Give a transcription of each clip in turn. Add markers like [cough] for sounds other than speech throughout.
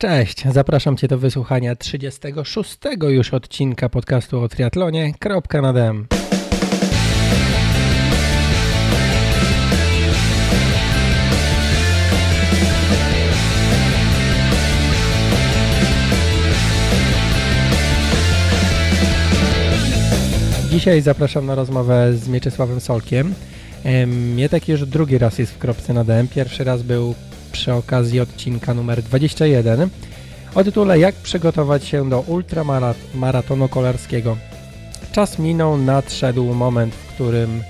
Cześć, zapraszam Cię do wysłuchania 36 już odcinka podcastu o triatlonie. Kropka na dem. Dzisiaj zapraszam na rozmowę z Mieczysławem Solkiem. Mietek już drugi raz jest w kropce na DM. Pierwszy raz był przy okazji odcinka numer 21 o tytule Jak przygotować się do ultramaratonu kolarskiego. Czas minął, nadszedł moment, w którym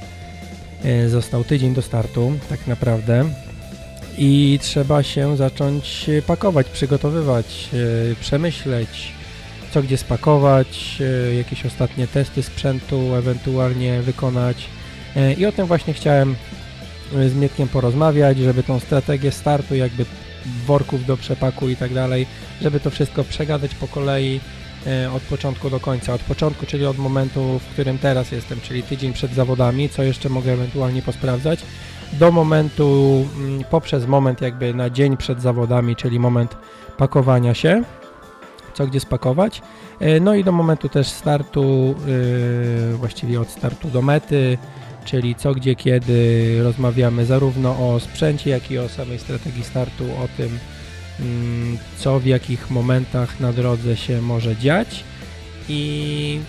e, został tydzień do startu, tak naprawdę. I trzeba się zacząć pakować, przygotowywać, e, przemyśleć, co gdzie spakować, e, jakieś ostatnie testy sprzętu ewentualnie wykonać. I o tym właśnie chciałem z Mietkiem porozmawiać, żeby tą strategię startu, jakby worków do przepaku i tak dalej, żeby to wszystko przegadać po kolei e, od początku do końca. Od początku, czyli od momentu, w którym teraz jestem, czyli tydzień przed zawodami, co jeszcze mogę ewentualnie posprawdzać, do momentu, mm, poprzez moment jakby na dzień przed zawodami, czyli moment pakowania się, co gdzie spakować, e, no i do momentu też startu, e, właściwie od startu do mety, czyli co, gdzie, kiedy rozmawiamy zarówno o sprzęcie, jak i o samej strategii startu, o tym, mm, co w jakich momentach na drodze się może dziać i,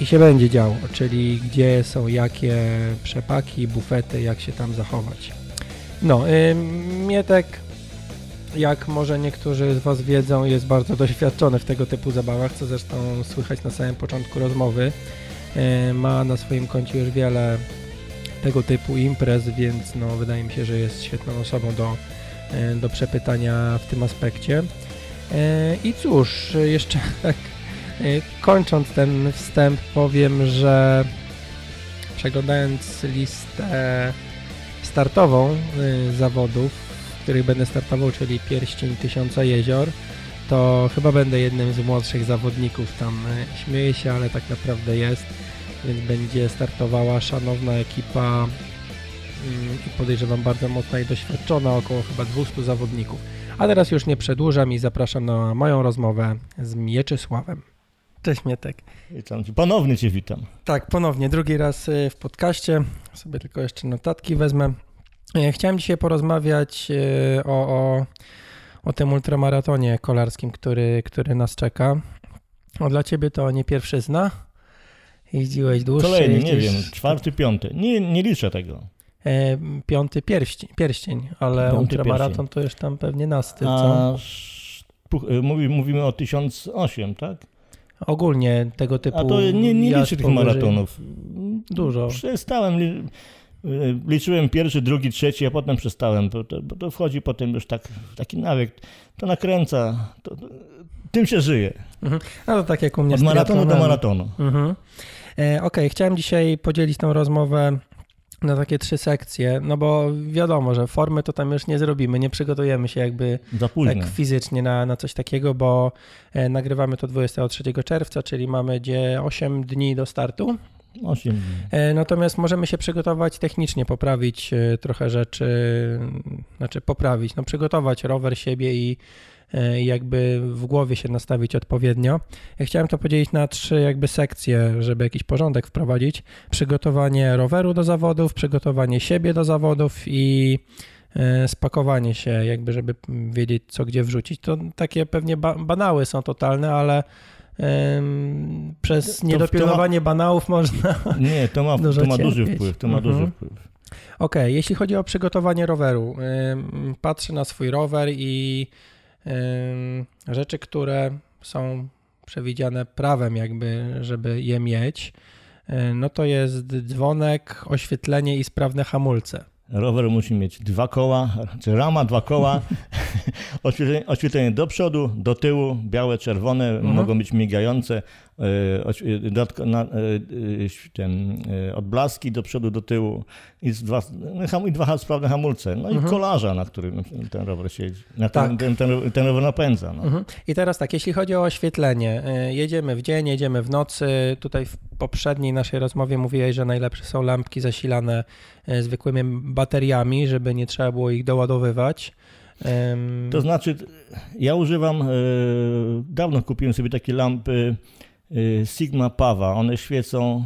i się będzie działo, czyli gdzie są jakie przepaki, bufety, jak się tam zachować. No, Mietek, jak może niektórzy z Was wiedzą, jest bardzo [laughs] doświadczony w tego typu zabawach, co zresztą słychać na samym początku rozmowy. E, ma na swoim koncie już wiele tego typu imprez, więc no, wydaje mi się, że jest świetną osobą do, e, do przepytania w tym aspekcie. E, I cóż, jeszcze [laughs] tak kończąc ten wstęp powiem, że przeglądając listę startową zawodów, w których będę startował, czyli Pierścień Tysiąca Jezior, to chyba będę jednym z młodszych zawodników tam. Śmieję się, ale tak naprawdę jest więc będzie startowała szanowna ekipa mm, i podejrzewam bardzo mocna i doświadczona, około chyba 200 zawodników. A teraz już nie przedłużam i zapraszam na moją rozmowę z Mieczysławem. Cześć Mietek. Witam Cię. Ponownie Cię witam. Tak, ponownie. Drugi raz y, w podcaście. Sobie tylko jeszcze notatki wezmę. Y, chciałem dzisiaj porozmawiać o, o, o tym ultramaratonie kolarskim, który, który nas czeka. O, dla Ciebie to nie pierwszy zna. Jeździłeś dłużej? Kolejny, jeździsz... nie wiem, czwarty, piąty. Nie, nie liczę tego. E, piąty pierścień, pierścień ale piąty ultramaraton pierścień. to już tam pewnie nasty, co? E, mówi, mówimy o 1008, tak? Ogólnie tego typu... A to nie, nie liczę tych maratonów. Dużo. Przestałem, liczyłem pierwszy, drugi, trzeci, a potem przestałem, bo to, bo to wchodzi potem już tak, taki nawyk, to nakręca, to, to, tym się żyje. Mhm. No to tak jak u mnie Od maratonu do maratonu. Mhm. E, ok, chciałem dzisiaj podzielić tą rozmowę na takie trzy sekcje, no bo wiadomo, że formy to tam już nie zrobimy, nie przygotujemy się jakby tak fizycznie na, na coś takiego, bo e, nagrywamy to 23 czerwca, czyli mamy gdzie 8 dni do startu. 8 dni. E, natomiast możemy się przygotować technicznie, poprawić trochę rzeczy, znaczy poprawić, no przygotować rower siebie i E, jakby w głowie się nastawić odpowiednio. Ja chciałem to podzielić na trzy jakby sekcje, żeby jakiś porządek wprowadzić. Przygotowanie roweru do zawodów, przygotowanie siebie do zawodów i e, spakowanie się, jakby żeby wiedzieć co gdzie wrzucić. To takie pewnie ba banały są totalne, ale przez to, niedopilnowanie ma... banałów można Nie, to ma, to ma duży wpływ, to ma mhm. duży wpływ. Okej, okay, jeśli chodzi o przygotowanie roweru, patrzę na swój rower i rzeczy, które są przewidziane prawem, jakby, żeby je mieć, no to jest dzwonek, oświetlenie i sprawne hamulce. Rower musi mieć dwa koła, czy rama, dwa koła, [laughs] oświetlenie, oświetlenie, do przodu, do tyłu, białe, czerwone, mhm. mogą być migające, ten, e, odblaski do przodu, do tyłu i dwa, no, i dwa sprawne hamulce. No mhm. i kolarza, na którym ten rower siedzi, na tak. ten, ten, ten, rower napędza. No. Mhm. I teraz tak, jeśli chodzi o oświetlenie, jedziemy w dzień, jedziemy w nocy. Tutaj w poprzedniej naszej rozmowie mówiłeś, że najlepsze są lampki zasilane zwykłymi bateriami, żeby nie trzeba było ich doładowywać. To znaczy, ja używam, e, dawno kupiłem sobie takie lampy e, Sigma Pawa. One świecą,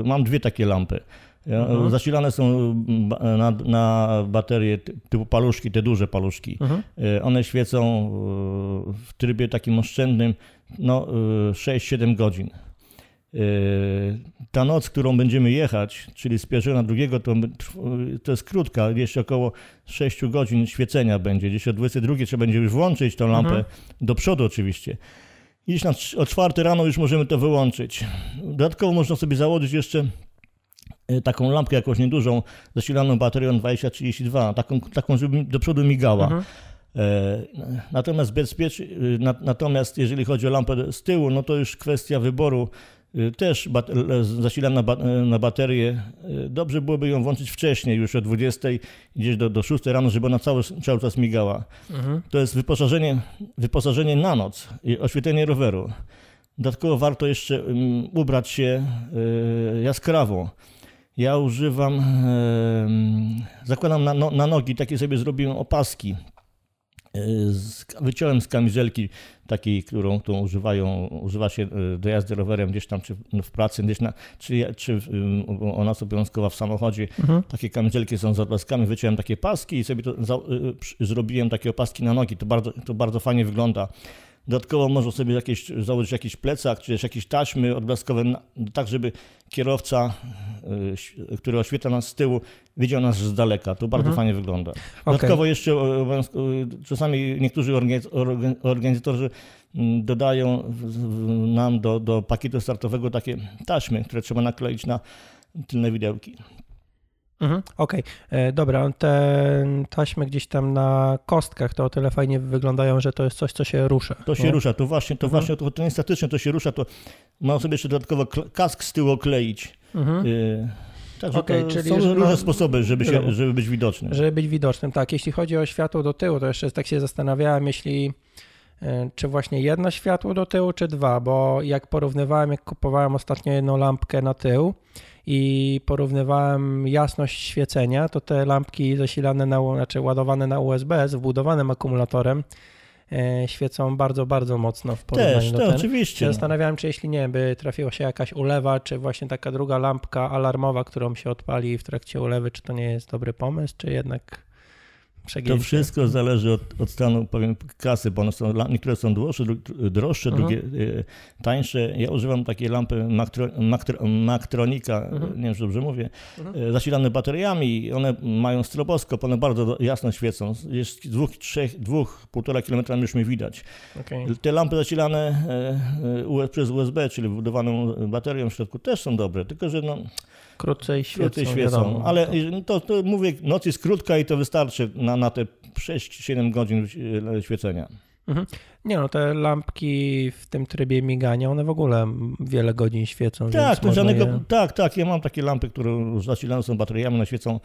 e, mam dwie takie lampy. Mhm. Zasilane są ba- na, na baterie ty- typu paluszki, te duże paluszki. mhm. E, One świecą w trybie takim oszczędnym no, e, 6-7 godzin. Ta noc, którą będziemy jechać, czyli z pierwszego na drugiego, to, to jest krótka, jeszcze około 6 godzin świecenia będzie. Gdzieś o 22 trzeba będzie już włączyć tą lampę, Mhm. do przodu oczywiście. Gdzieś na, o 4 rano już możemy to wyłączyć. Dodatkowo można sobie założyć jeszcze e, taką lampkę jakąś niedużą, zasilaną baterią 2032, taką, taką żeby do przodu migała. Mhm. E, Natomiast bezpiecznie, na, natomiast jeżeli chodzi o lampę z tyłu, no to już kwestia wyboru. E, Też zasilana e, na baterię. e, Dobrze byłoby ją włączyć wcześniej, już o 20, gdzieś do, do 6 rano, żeby ona cały, cały czas migała. Mhm. To jest wyposażenie, wyposażenie na noc i oświetlenie roweru. Dodatkowo warto jeszcze ubrać się jaskrawo. Ja używam, zakładam na, no, na nogi, takie sobie zrobiłem opaski. Wyciąłem z kamizelki takiej, którą, którą używają, używa się e, do jazdy rowerem gdzieś tam, czy w pracy, gdzieś na, czy, czy mm, ona jest obowiązkowa w samochodzie. Mhm. Takie kamizelki są z odblaskami, wyciąłem takie paski i sobie to y, zrobiłem takie opaski na nogi. To bardzo, to bardzo fajnie wygląda. Dodatkowo można sobie jakieś, założyć jakiś plecak, czy też jakieś taśmy odblaskowe, tak żeby kierowca, y, który oświetla nas z tyłu, widział nas z daleka. To bardzo Mhm. fajnie wygląda. Dodatkowo jeszcze obowiązk- y, czasami niektórzy organiz- organ- organizatorzy mm, dodają nam do, do pakietu startowego takie taśmy, które trzeba nakleić na tylne widełki. Mhm. Okej, E, dobra, te taśmy gdzieś tam na kostkach to o tyle fajnie wyglądają, że to jest coś, co się rusza. To się nie? rusza, to właśnie, to Mhm. właśnie, to, to nie statycznie, to się rusza, to można sobie jeszcze dodatkowo kask z tyłu okleić. Mhm. Yy, także to czyli są różne no- sposoby, żeby, się, żeby być widocznym. Żeby być widocznym, tak. Jeśli chodzi o światło do tyłu, to jeszcze tak się zastanawiałem, jeśli e, czy właśnie jedno światło do tyłu, czy dwa, bo jak porównywałem, jak kupowałem ostatnio jedną lampkę na tył i porównywałem jasność świecenia, to te lampki zasilane na, znaczy ładowane na USB z wbudowanym akumulatorem e, świecą bardzo, bardzo mocno w porównaniu Też, do ten. oczywiście. Się zastanawiałem, czy jeśli nie, by trafiła się jakaś ulewa, czy właśnie taka druga lampka alarmowa, którą się odpali w trakcie ulewy, czy to nie jest dobry pomysł, czy jednak To wszystko zależy od, od stanu powiem, kasy, bo one są, niektóre są droższe, droższe Mhm. drugie e, tańsze. Ja używam takiej lampy Maktro, Maktro, Maktronika, Mhm. nie wiem, czy dobrze mówię, Mhm. e, zasilane bateriami. One mają stroboskop, one bardzo jasno świecą. Jest dwóch, trzech, dwóch, półtora kilometra już mi widać. Okej. Te lampy zasilane e, UE przez USB, czyli wbudowaną baterią w środku, też są dobre, tylko że no, Krócej świecą, krócej świecą. Ale To- to, mówię, noc jest krótka i to wystarczy na, na te 6-7 godzin e, świecenia. Nie no, te lampki w tym trybie migania, one w ogóle wiele godzin świecą, Tak, to żadnego, je... tak, tak. Ja mam takie lampy, które zasilane są bateriami, one świecą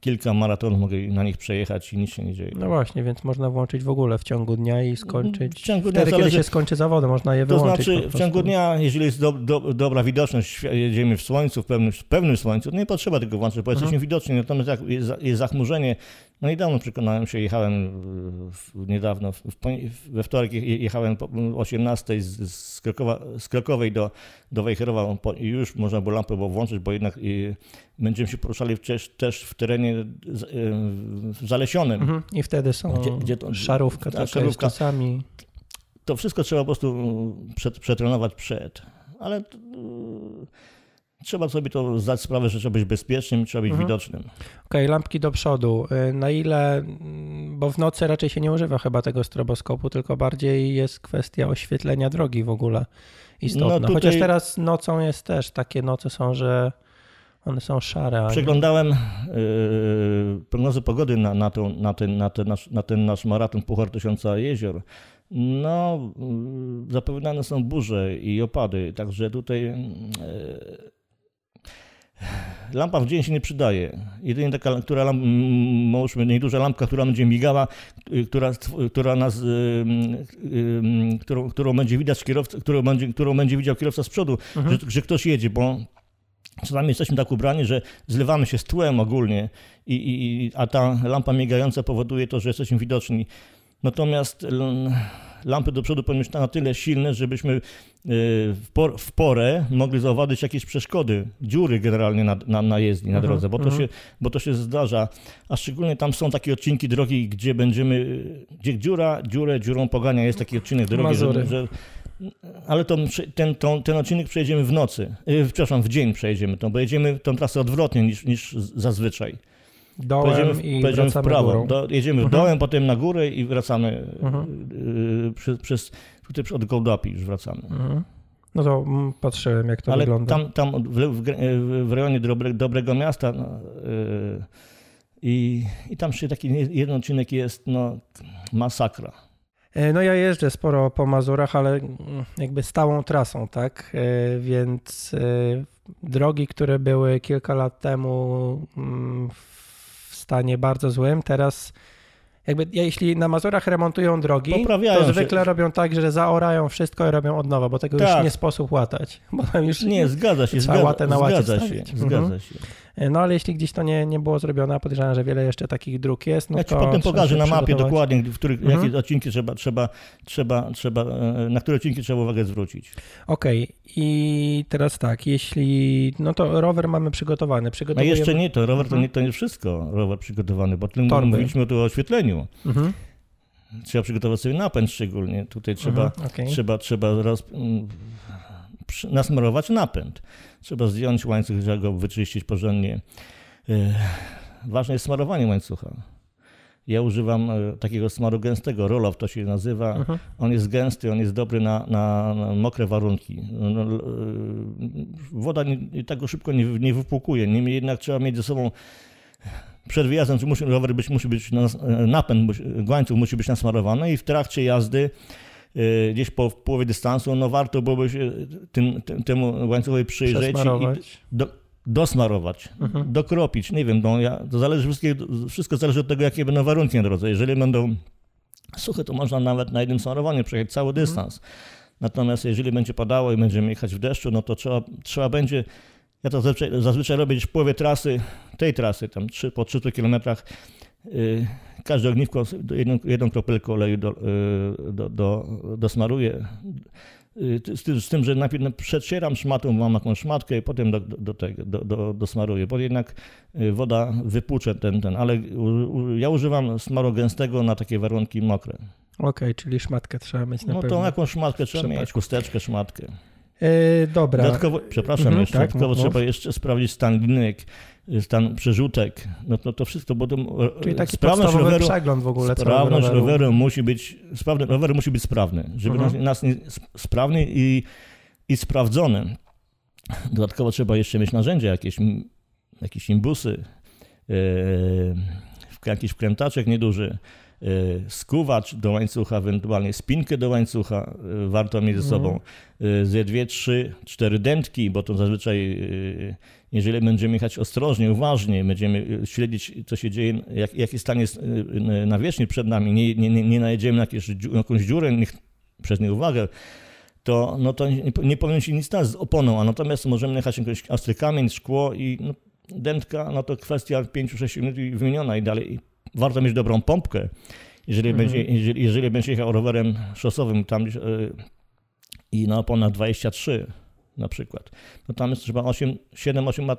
kilka maratonów, mogę na nich przejechać i nic się nie dzieje. No właśnie, więc można włączyć w ogóle w ciągu dnia i skończyć. W ciągu dnia Wtedy, kiedy zależy- się skończy zawody, można je To wyłączyć znaczy, po w ciągu dnia, jeżeli jest do, do, dobra widoczność, jedziemy w słońcu, w pełnym, w pełnym słońcu, to nie potrzeba tego włączyć, bo Mhm. jesteśmy widoczni. Natomiast jak jest, za- jest zachmurzenie, no niedawno przekonałem się, jechałem w, niedawno, w, we wtorek jechałem po 18 z, z, Krakowa, z Krakowej do, do Wejherowa i już można było lampę było włączyć, bo jednak i, będziemy się poruszali też, też w terenie y, zalesionym. Mhm. I wtedy są Gdzie- gdzie to- szarówka, ta taka jest szarówka. czasami. to wszystko trzeba po prostu przetrenować przed. Ale y, trzeba sobie to zdać sprawę, że trzeba być bezpiecznym, trzeba być Mhm. widocznym. Okej, lampki do przodu. Y, Na ile, mm, bo w nocy raczej się nie używa chyba tego stroboskopu, tylko bardziej jest kwestia oświetlenia drogi w ogóle istotna. No tutaj- Chociaż teraz nocą jest też, takie noce są, że one są szare. Przeglądałem y, prognozy pogody na, na, tą, na, ten, na, ten nasz, na ten nasz maraton Puchar Tysiąca Jezior. No, y, zapowiadane są burze i opady, także tutaj y, lampa w dzień się nie przydaje. Jedynie taka, która lamp, małżmy, nieduża lampka, która będzie migała, y, która, która nas, y, y, y, którą, którą będzie widać kierowca, którą będzie, którą będzie widział kierowca z przodu, Mhm. że, że ktoś jedzie, bo Czasami jesteśmy tak ubrani, że zlewamy się z tłem ogólnie, i, i, a ta lampa migająca powoduje to, że jesteśmy widoczni. Natomiast lampy do przodu powinny być na tyle silne, żebyśmy y, w, por, w porę mogli zauważyć jakieś przeszkody, dziury generalnie na, na, na jezdni, na mhm, drodze, bo to, mhm. się, bo to się zdarza. A szczególnie tam są takie odcinki drogi, gdzie będziemy, gdzie dziura, dziurę, dziurą pogania. Jest taki odcinek drogi, że, że ale to, ten, to, ten odcinek przejdziemy w nocy, yy, przepraszam, w dzień przejdziemy to, bo jedziemy tą trasę odwrotnie niż, niż zazwyczaj. Dołem pojedziemy, i pojedziemy w prawo. Do, jedziemy uh-huh. dołem, potem na górę i wracamy uh-huh. yy, przez, przez, tutaj od Gołdapi już wracamy. Uh-huh. No to mm, patrzyłem, jak to Ale wygląda. tam, tam w, w, w rejonie dobre, Dobrego Miasta no, yy, i, i tam jeszcze taki jeden odcinek jest no, masakra. E, no ja jeżdżę sporo po Mazurach, ale mm, jakby stałą trasą, tak? E, więc e, drogi, które były kilka lat temu mm, w stanie bardzo złym, teraz jakby jeśli na Mazurach remontują drogi, Poprawiają to zwykle się. robią tak, że zaorają wszystko i robią od nowa, bo tego tak. już nie sposób łatać. [laughs] Bo tam już nie, zgadza się, zgadza, na zgadza się, zgadza mhm. No ale jeśli gdzieś to nie, nie było zrobione, a podejrzewam, że wiele jeszcze takich dróg jest, no ja to ci potem pokażę na mapie dokładnie, w których, mhm. jakie odcinki trzeba, trzeba, trzeba, trzeba, e, na które odcinki trzeba uwagę zwrócić. Okej, okay. i teraz tak, jeśli, no to rower mamy przygotowany. No jeszcze nie to, rower to, mhm. nie, to nie wszystko, rower przygotowany, bo tylko mówiliśmy tu o oświetleniu. Mhm. Trzeba przygotować sobie napęd szczególnie. Tutaj trzeba, mhm, okay. trzeba, trzeba roz, nasmarować napęd. Trzeba zdjąć łańcuch, trzeba go wyczyścić porządnie. E, ważne jest smarowanie łańcucha. Ja używam e, takiego smaru gęstego, rolow to się nazywa. Mhm. On jest gęsty, on jest dobry na, na, na mokre warunki. No, e, woda nie, tak go szybko nie, nie wypłukuje. Niemniej jednak trzeba mieć ze sobą przed wyjazdem musi, rower być, musi być napęd, łańcuch musi być nasmarowany i w trakcie jazdy gdzieś po połowie dystansu, no warto byłoby się tym, tym, temu łańcuchowi przyjrzeć dosmarować, mhm. dokropić, nie wiem, no ja, to zależy, wszystko, wszystko zależy od tego, jakie będą warunki na drodze. Jeżeli będą suche, to można nawet na jednym smarowaniu przejechać cały mhm. dystans. Mhm. Natomiast jeżeli będzie padało i będziemy jechać w deszczu, no to trzeba, trzeba będzie, ja to zazwyczaj, zazwyczaj robię gdzieś w połowie trasy, tej trasy, tam 3, po 300 kilometrach, każde ogniwko, jedną, jedną kropelkę oleju do, y, do, do, dosmaruję. Y, z tym, z tym, że najpierw przecieram szmatą, mam jakąś szmatkę i potem do, do tego, do, do, dosmaruję, bo jednak y, woda wypłucze ten, ten, ale ja używam smaru gęstego na takie warunki mokre. Okej, okay, czyli szmatkę trzeba mieć na No pewno. to jakąś szmatkę trzeba mieć, chusteczkę, szmatkę. Yy, dobra. Dodatkowo, przepraszam mhm, jeszcze, tak, dodatkowo trzeba jeszcze sprawdzić stan linek, stan przerzutek, no to, to wszystko, bo to Czyli taki sprawność roweru, przegląd w ogóle Sprawność roweru. roweru musi być, sprawny, rower musi być sprawny, żeby mhm. nas, nas nie, sprawny i, i sprawdzony. Dodatkowo trzeba jeszcze mieć narzędzia, jakieś, jakieś imbusy, yy, jakiś wkrętaczek nieduży, skuwacz do łańcucha, ewentualnie spinkę do łańcucha y, warto mieć ze mhm. sobą. Y, ze dwie, trzy, cztery dętki, bo to zazwyczaj, jeżeli będziemy jechać ostrożnie, uważnie, będziemy śledzić, co się dzieje, jak, jaki stan jest na wierzchni przed nami, nie, nie, nie najedziemy na jakieś, jakąś dziurę, niech, przez nieuwagę, to, no to nie, nie powinno się nic stać z oponą, a natomiast możemy jechać jakiś ostry kamień, szkło i no, dętka, no to kwestia 5-6 minut i wymieniona i dalej warto mieć dobrą pompkę. Jeżeli, mhm. będzie, jeżeli, jeżeli będzie jechał rowerem szosowym tam yy, i na oponach 23 na przykład, no tam jest trzeba 7-8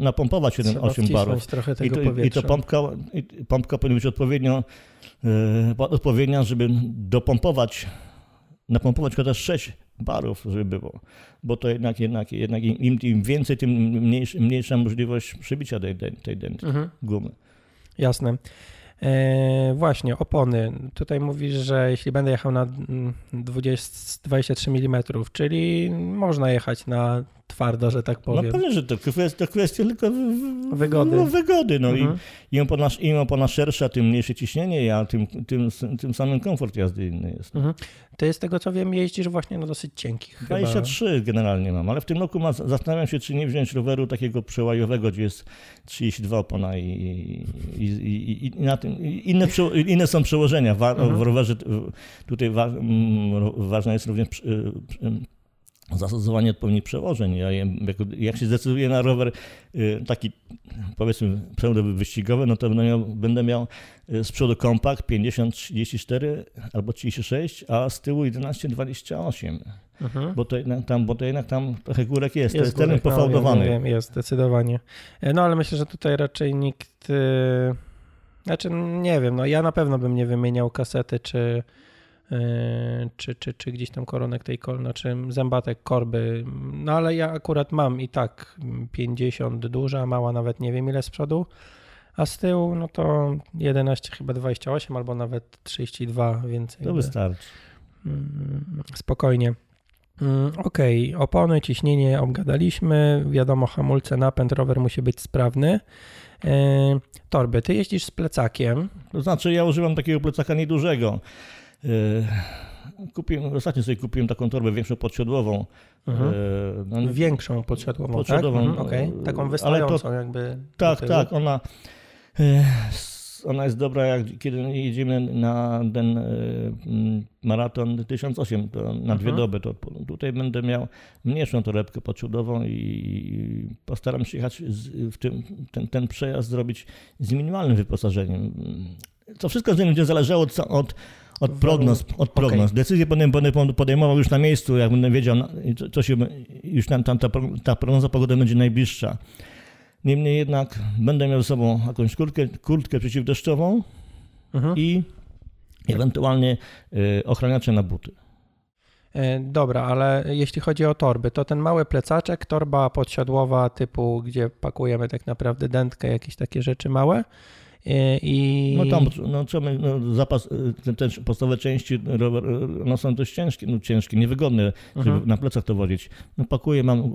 napompować 7-8 barów. I, to, i to pompka, i pompka powinna być odpowiednio yy, odpowiednia, żeby dopompować, napompować chociaż 6 barów, żeby było, bo to jednak, jednak, jednak im, im więcej, tym mniejsza, mniejsza możliwość przebicia tej, tej, tej mhm. Jasne. E, właśnie, opony. Tutaj mówisz, że jeśli będę jechał na 20, 23 mm, czyli można jechać na twardo, że tak powiem. No pewnie, że to kwestia, to kwestia tylko wygody. No, wygody. No mhm. i im opona, im opona szersza, tym mniejsze ciśnienie, a tym, tym, tym samym komfort jazdy inny jest. Mhm. Ty z tego co wiem jeździsz właśnie na dosyć cienkich 23 chyba. generalnie mam, ale w tym roku ma, zastanawiam się, czy nie wziąć roweru takiego przełajowego, gdzie jest 32 opona i, i, i, i na tym, inne, inne są przełożenia. Wa, mhm. W rowerze tutaj wa, ważna jest również zastosowanie odpowiednich przełożeń. Ja, jak, jak się zdecyduję na rower y, taki, powiedzmy, pseudo wyścigowy, no to będę miał, będę miał y, z przodu kompakt 50-34 albo 36, a z tyłu 11-28. Mhm. Bo, to jednak tam, bo to jednak tam trochę górek jest, jest to jest teren no, pofałdowany. No, wiem, jest, zdecydowanie. E, no ale myślę, że tutaj raczej nikt... Yy... Znaczy, nie wiem, no ja na pewno bym nie wymieniał kasety czy czy, czy, czy gdzieś tam koronek tej kol, znaczy zębatek korby, no ale ja akurat mam i tak 50 duża, mała nawet nie wiem ile z przodu, a z tyłu no to 11 chyba 28 albo nawet 32 więcej. To wystarczy. Mm, spokojnie. Mm, okej, okay. opony, ciśnienie obgadaliśmy, wiadomo hamulce, napęd, rower musi być sprawny. E, torby, ty jeździsz z plecakiem. To znaczy ja używam takiego plecaka niedużego. Yy, kupiłem, ostatnio sobie kupiłem taką torbę większą podsiodłową. Mhm. Yy, no, większą podsiodłową, podsiodłową tak? Mhm, okay. Taką wystającą to, jakby. Tak, tak, ona yy, ona jest dobra, jak kiedy jedziemy na ten maraton 1008, to na dwie mhm. doby, to tutaj będę miał mniejszą torebkę podsiodową i postaram się jechać w tym, ten, ten przejazd zrobić z minimalnym wyposażeniem. To wszystko będzie zależało od, od od prognoz, od prognoz. Okay. Decyzję będę podejmował już na miejscu, jak będę wiedział, co się, już tam, tam ta, ta prognoza pogody będzie najbliższa. Niemniej jednak będę miał ze sobą jakąś kurtkę, kurtkę przeciwdeszczową mhm. i ewentualnie y, ochraniacze na buty. E, dobra, ale jeśli chodzi o torby, to ten mały plecaczek, torba podsiadłowa typu, gdzie pakujemy tak naprawdę dętkę, jakieś takie rzeczy małe, I... No tam no, trzeba, no, zapas, e, te, te podstawowe części e, no, są dość ciężkie, no, ciężkie niewygodne, żeby mhm. na plecach to wodzić. No pakuję, mam,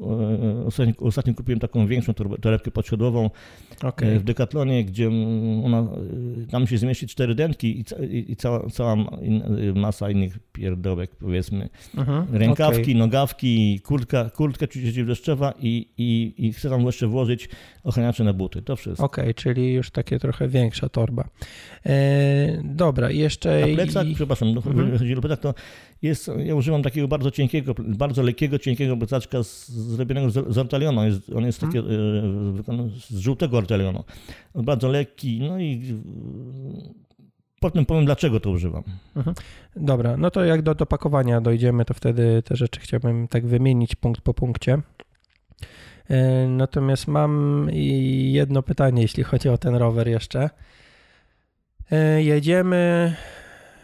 ostatnio, ostatnio kupiłem taką większą torebkę podsiodłową okay. w Decathlonie, gdzie ona, tam się zmieści cztery dętki i, i, i cała, cała masa innych pierdołek, powiedzmy. Mhm. Rękawki, okay. nogawki, kurtka, kurtka przeciwdeszczowa i, i, i chcę tam jeszcze włożyć ochraniacze na buty, to wszystko. Okej, okay, czyli już takie trochę większa torba. E, dobra, jeszcze... A plecak, i... przepraszam, no, mhm. chodzi o plecak, to jest, ja używam takiego bardzo cienkiego, bardzo lekkiego, cienkiego plecaczka z, zrobionego z, z ortalionu. Jest, on jest taki, mhm. z żółtego ortalionu. Bardzo lekki, no i Potem powiem, dlaczego to używam. Mhm. Dobra, no to jak do dopakowania dojdziemy, to wtedy te rzeczy chciałbym tak wymienić punkt po punkcie. E, natomiast mam jedno pytanie, jeśli chodzi o ten rower jeszcze. E, jedziemy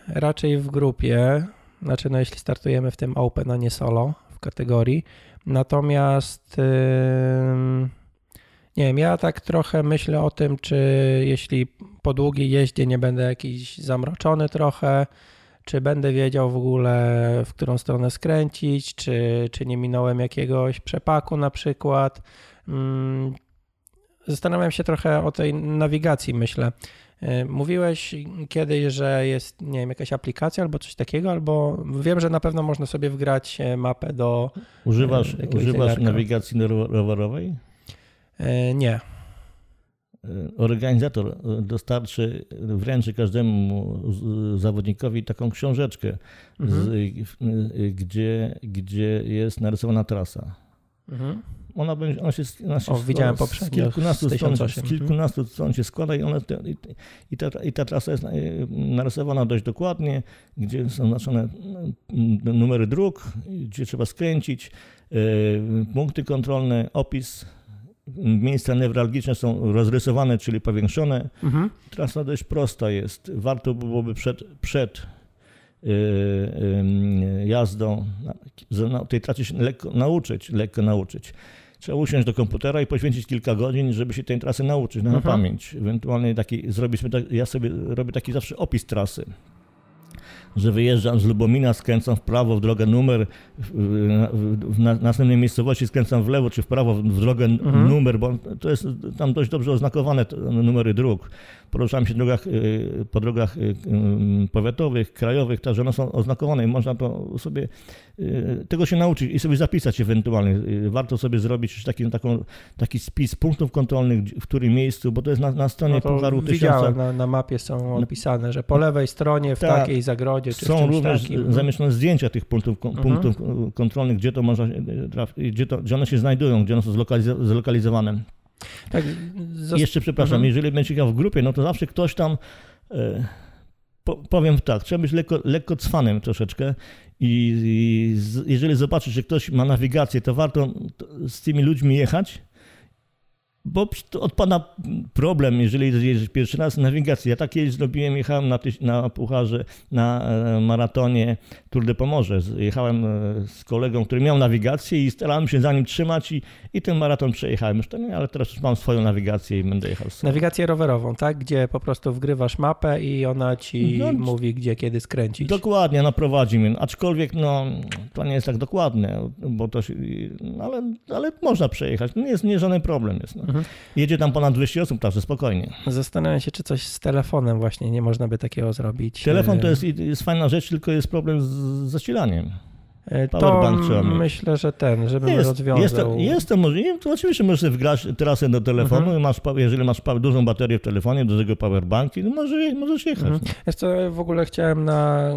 raczej w grupie, znaczy no jeśli startujemy w tym Open, a nie solo w kategorii. Natomiast nie wiem, ja tak trochę myślę o tym, czy jeśli po długiej jeździe nie będę jakiś zamroczony trochę, czy będę wiedział w ogóle, w którą stronę skręcić, czy, czy nie minąłem jakiegoś przepaku na przykład. Mm, zastanawiam się trochę o tej nawigacji, myślę. E, mówiłeś kiedyś, że jest, nie wiem, jakaś aplikacja albo coś takiego, albo wiem, że na pewno można sobie wgrać e, mapę do. Używasz, e, używasz nawigacji rowerowej? Nie. Organizator dostarczy, wręczy każdemu zawodnikowi taką książeczkę, mhm. z, gdzie, gdzie jest narysowana trasa. Mhm ona, będzie, ona się, ona się o, widziałem z kilkunastu, stron, z kilkunastu stron się składa i, i, i, ta, i ta trasa jest narysowana dość dokładnie, gdzie są znaczone mm, numery dróg, gdzie trzeba skręcić, punkty kontrolne, opis, miejsca newralgiczne są rozrysowane, czyli powiększone. Mhm. Trasa dość prosta jest. Warto byłoby przed, przed e, jazdą na tej trasie się lekko nauczyć, lekko nauczyć trzeba usiąść do komputera i poświęcić kilka godzin, żeby się tej trasy nauczyć na mhm. pamięć. Ewentualnie taki, zrobić, ja sobie robię taki zawsze opis trasy że wyjeżdżam z Lubomina, skręcam w prawo w drogę numer, w, następnej miejscowości skręcam w lewo czy w prawo w drogę mhm. numer, bo to jest tam dość dobrze oznakowane numery dróg. Poruszałem się drogach, y, po drogach y, y, powiatowych, krajowych, także one są oznakowane i można to sobie tego się nauczyć i sobie zapisać ewentualnie. Warto sobie zrobić taki, taką, taki spis punktów kontrolnych, w którym miejscu, bo to jest na, na stronie no Pucharu Tysiąca. Na, na mapie są opisane, że po lewej stronie w tak. takiej zagrodzie samochodzie. Czy Są również takim. zamieszczone zdjęcia tych punktów, Mhm. punktów kontrolnych, gdzie to można, traf- gdzie, to, gdzie one się znajdują, gdzie one są zlokaliz- zlokalizowane. Tak, Jeszcze przepraszam, Mhm. jeżeli będzie w grupie, no to zawsze ktoś tam, e, po, powiem tak, trzeba być lekko, lekko cwanym troszeczkę i, i z, jeżeli zobaczysz, że ktoś ma nawigację, to warto z tymi ludźmi jechać, bo to odpada problem, jeżeli jedziesz pierwszy raz nawigację. Ja tak kiedyś zrobiłem, jechałem na, tyś, na pucharze, na e, maratonie Tour de Pomorze. Jechałem e, z kolegą, który miał nawigację i starałem się za nim trzymać i, i ten maraton przejechałem. Już ale teraz już mam swoją nawigację i będę jechał z Nawigację rowerową, tak? Gdzie po prostu wgrywasz mapę i ona ci No, mówi, gdzie, kiedy skręcić. Dokładnie, no prowadzi mnie. Aczkolwiek no, to nie jest tak dokładne, bo to się, no, ale, ale można przejechać. Nie jest nie żaden problem jest. No. Mhm. Jedzie tam ponad 200 osób, także spokojnie. Zastanawiam się, czy coś z telefonem właśnie nie można by takiego zrobić. Telefon to E, jest, jest fajna rzecz, tylko jest problem z zasilaniem. E, To powerbank trzeba mieć. myślę, że ten, żebym Jest, rozwiązał. jest, to, jest to możliwe. To oczywiście możesz wgrać trasę do telefonu, Mhm. i masz, jeżeli masz dużą baterię w telefonie, do tego powerbanki, no może, możesz jechać. Mhm. no. Wiesz co, w ogóle chciałem na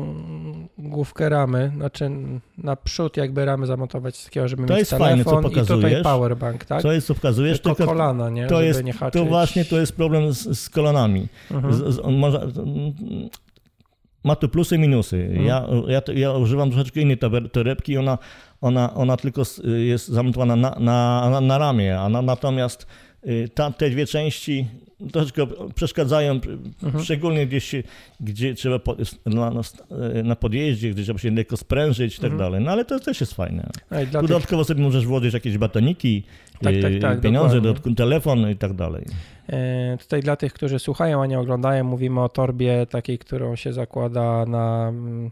główkę ramy, znaczy na przód jakby ramy zamontować z takiego, żeby To mieć jest fajne, co telefon i tutaj pokazujesz. powerbank, tak? Co jest, co pokazujesz, tylko, tylko kolana, nie? to żeby jest, nie haczyć. to właśnie to jest problem z, z kolanami. Mhm. Z, z, może, ma tu plusy i minusy. Mhm. Ja, ja, ja używam troszeczkę innej torebki, ona, ona, ona tylko jest zamontowana na, na, na, na ramię, a na, natomiast y, ta, te dwie części troszeczkę przeszkadzają, Mhm. szczególnie gdzieś, gdzie trzeba po, na, na, na podjeździe, gdzie trzeba się lekko sprężyć i tak Mhm. dalej. No ale to też jest fajne. Tu tych, dodatkowo sobie możesz włożyć jakieś batoniki, Tak, tak, y, tak, pieniądze, dodatkowo telefon i tak dalej. E, tutaj dla tych, którzy słuchają, a nie oglądają, mówimy o torbie takiej, którą się zakłada na... mm,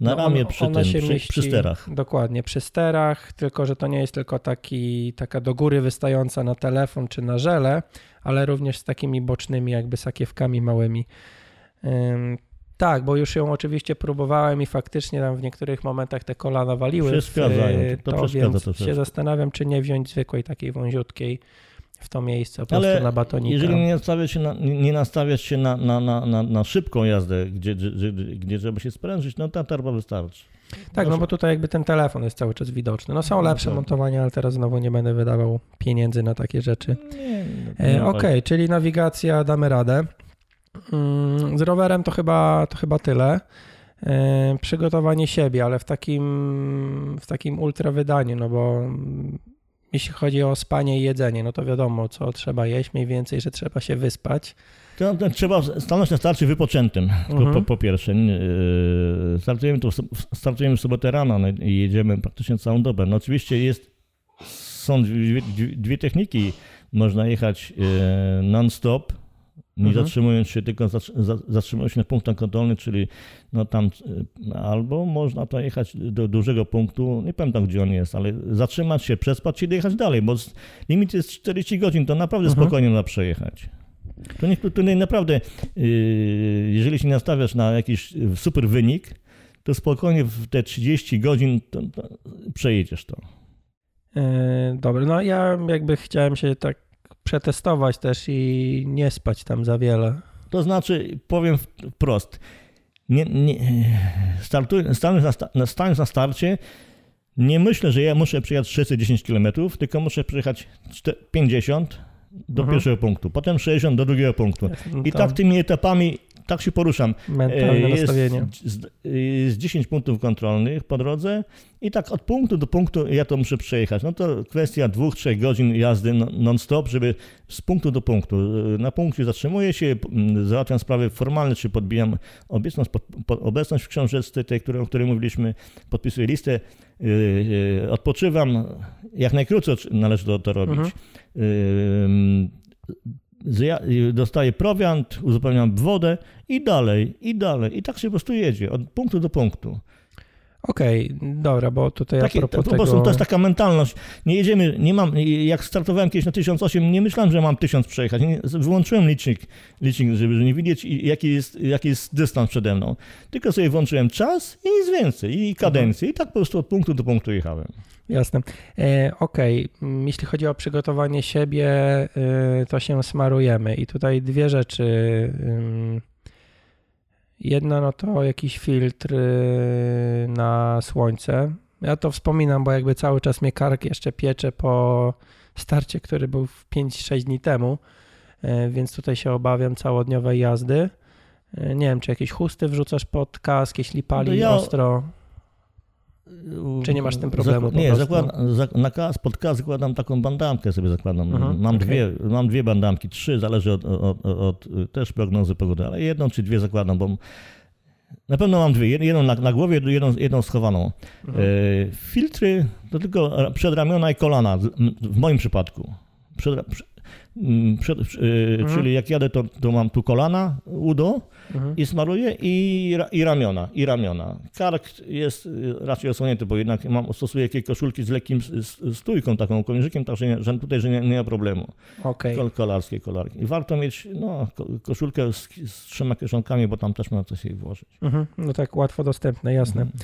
Na no, ramię on- przy, tym, się przy, mieści- przy sterach. Dokładnie, przy sterach, tylko że to nie jest tylko taki, taka do góry wystająca na telefon czy na żele, ale również z takimi bocznymi jakby sakiewkami małymi. Ym, tak, bo już ją oczywiście próbowałem i faktycznie tam w niektórych momentach te kolana waliły. Przeszkadzają, y, to to, przeszkadza więc troszeczkę. się zastanawiam, czy nie wziąć zwykłej takiej wąziutkiej w to miejsce, po prostu Ale na batonika. jeżeli nie nastawiać się na, nie nastawiać się na, na, na, na, na szybką jazdę, gdzie, gdzie, gdzie, trzeba się sprężyć, no ta torba wystarczy. Tak, no bo tutaj jakby ten telefon jest cały czas widoczny. No są No lepsze tak. montowania, ale teraz znowu nie będę wydawał pieniędzy na takie rzeczy. E, no, Okej, czyli nawigacja damy radę. Mm, Z rowerem to chyba, to chyba tyle. E, Przygotowanie siebie, ale w takim, w takim ultra wydaniu, no bo jeśli chodzi o spanie i jedzenie, no to wiadomo, co trzeba jeść, mniej więcej, że trzeba się wyspać. To, to trzeba stanąć na starcie wypoczętym, po, Mhm. po, po pierwsze. Yy, Startujemy, sob- startujemy w sobotę rano no i jedziemy praktycznie całą dobę. No oczywiście jest, są dwie, dwie, techniki. Można jechać yy, non-stop, nie Mhm. zatrzymując się, tylko zatr- za- zatrzymując się na punktach kontrolnych, czyli no tam yy, albo można to jechać do dużego punktu, nie pamiętam gdzie on jest, ale zatrzymać się, przespać i dojechać dalej, bo limit jest 40 godzin, to naprawdę Mhm. spokojnie można przejechać. To nie, to nie naprawdę, yy, jeżeli się nastawiasz na jakiś super wynik, to spokojnie w te 30 godzin to, to przejedziesz to. E, Dobra, no ja jakby chciałem się tak przetestować też i nie spać tam za wiele. To znaczy, powiem wprost, nie, nie, startuj, stając, na, sta- na- stając na starcie, nie myślę, że ja muszę przejechać 610 km, tylko muszę przejechać czte- 50 do Mhm. pierwszego punktu, potem 60 do drugiego punktu. I tak tymi etapami tak się poruszam. mentalne E, jest, nastawienie. z- Jest 10 punktów kontrolnych po drodze i tak od punktu do punktu ja to muszę przejechać. No to kwestia dwóch, trzech godzin jazdy no- non-stop, żeby z punktu do punktu. E, Na punkcie zatrzymuję się, załatwiam sprawy formalne, czy podbijam obecność, pod, pod, obecność w książeczce, tej, której, o której mówiliśmy, podpisuję listę, e, e, odpoczywam. Jak najkrócej należy to, to robić. Mhm. Dostaję prowiant, uzupełniam wodę i dalej, i dalej. I tak się po prostu jedzie, od punktu do punktu. Okej, dobra, bo tutaj Takie, a po propos prostu tego... to jest taka mentalność. Nie jedziemy, nie mam, jak startowałem kiedyś na 1008, nie myślałem, że mam 1000 przejechać. Wyłączyłem licznik, licznik żeby nie widzieć, jaki jest, jaki jest dystans przede mną. Tylko sobie włączyłem czas i nic więcej, i kadencję. I tak po prostu od punktu do punktu jechałem. Jasne. E, Okej, mm, jeśli chodzi o przygotowanie siebie, y, to się smarujemy. I tutaj dwie rzeczy Jedna no to jakiś filtr y, na słońce. Ja to wspominam, bo jakby cały czas mnie kark jeszcze piecze po starcie, który był 5-6 dni temu, y, więc tutaj się obawiam całodniowej jazdy. Y, Nie wiem, czy jakieś chusty wrzucasz pod kask, jeśli pali No ja- ostro. Czy nie masz z tym problemu Zak- nie, zakładam, zak- na kas, pod kas zakładam taką bandamkę sobie zakładam. Mhm, mam, okej. dwie, mam dwie bandamki, trzy, zależy od, od, od, też prognozy pogody, ale jedną czy dwie zakładam, bo na pewno mam dwie. Jed- Jedną na, na głowie, jedną, jedną schowaną. Mhm. E, filtry to tylko ra- przedramiona i kolana, w moim przypadku. Przed, przed, e, Mhm. Czyli jak jadę, to, to mam tu kolana, udo Mhm. i smaruję i, i ramiona, i ramiona. Kark jest y, raczej osłonięty, bo jednak mam, stosuję jakieś koszulki z lekkim stójką, taką kołnierzykiem, także nie, że tutaj że nie, nie ma problemu. Okej. Kol, kolarskie kolarki. I warto mieć no, ko- koszulkę z, z trzema kieszonkami, bo tam też można coś jej włożyć. Mhm. No tak, łatwo dostępne, jasne. Mhm.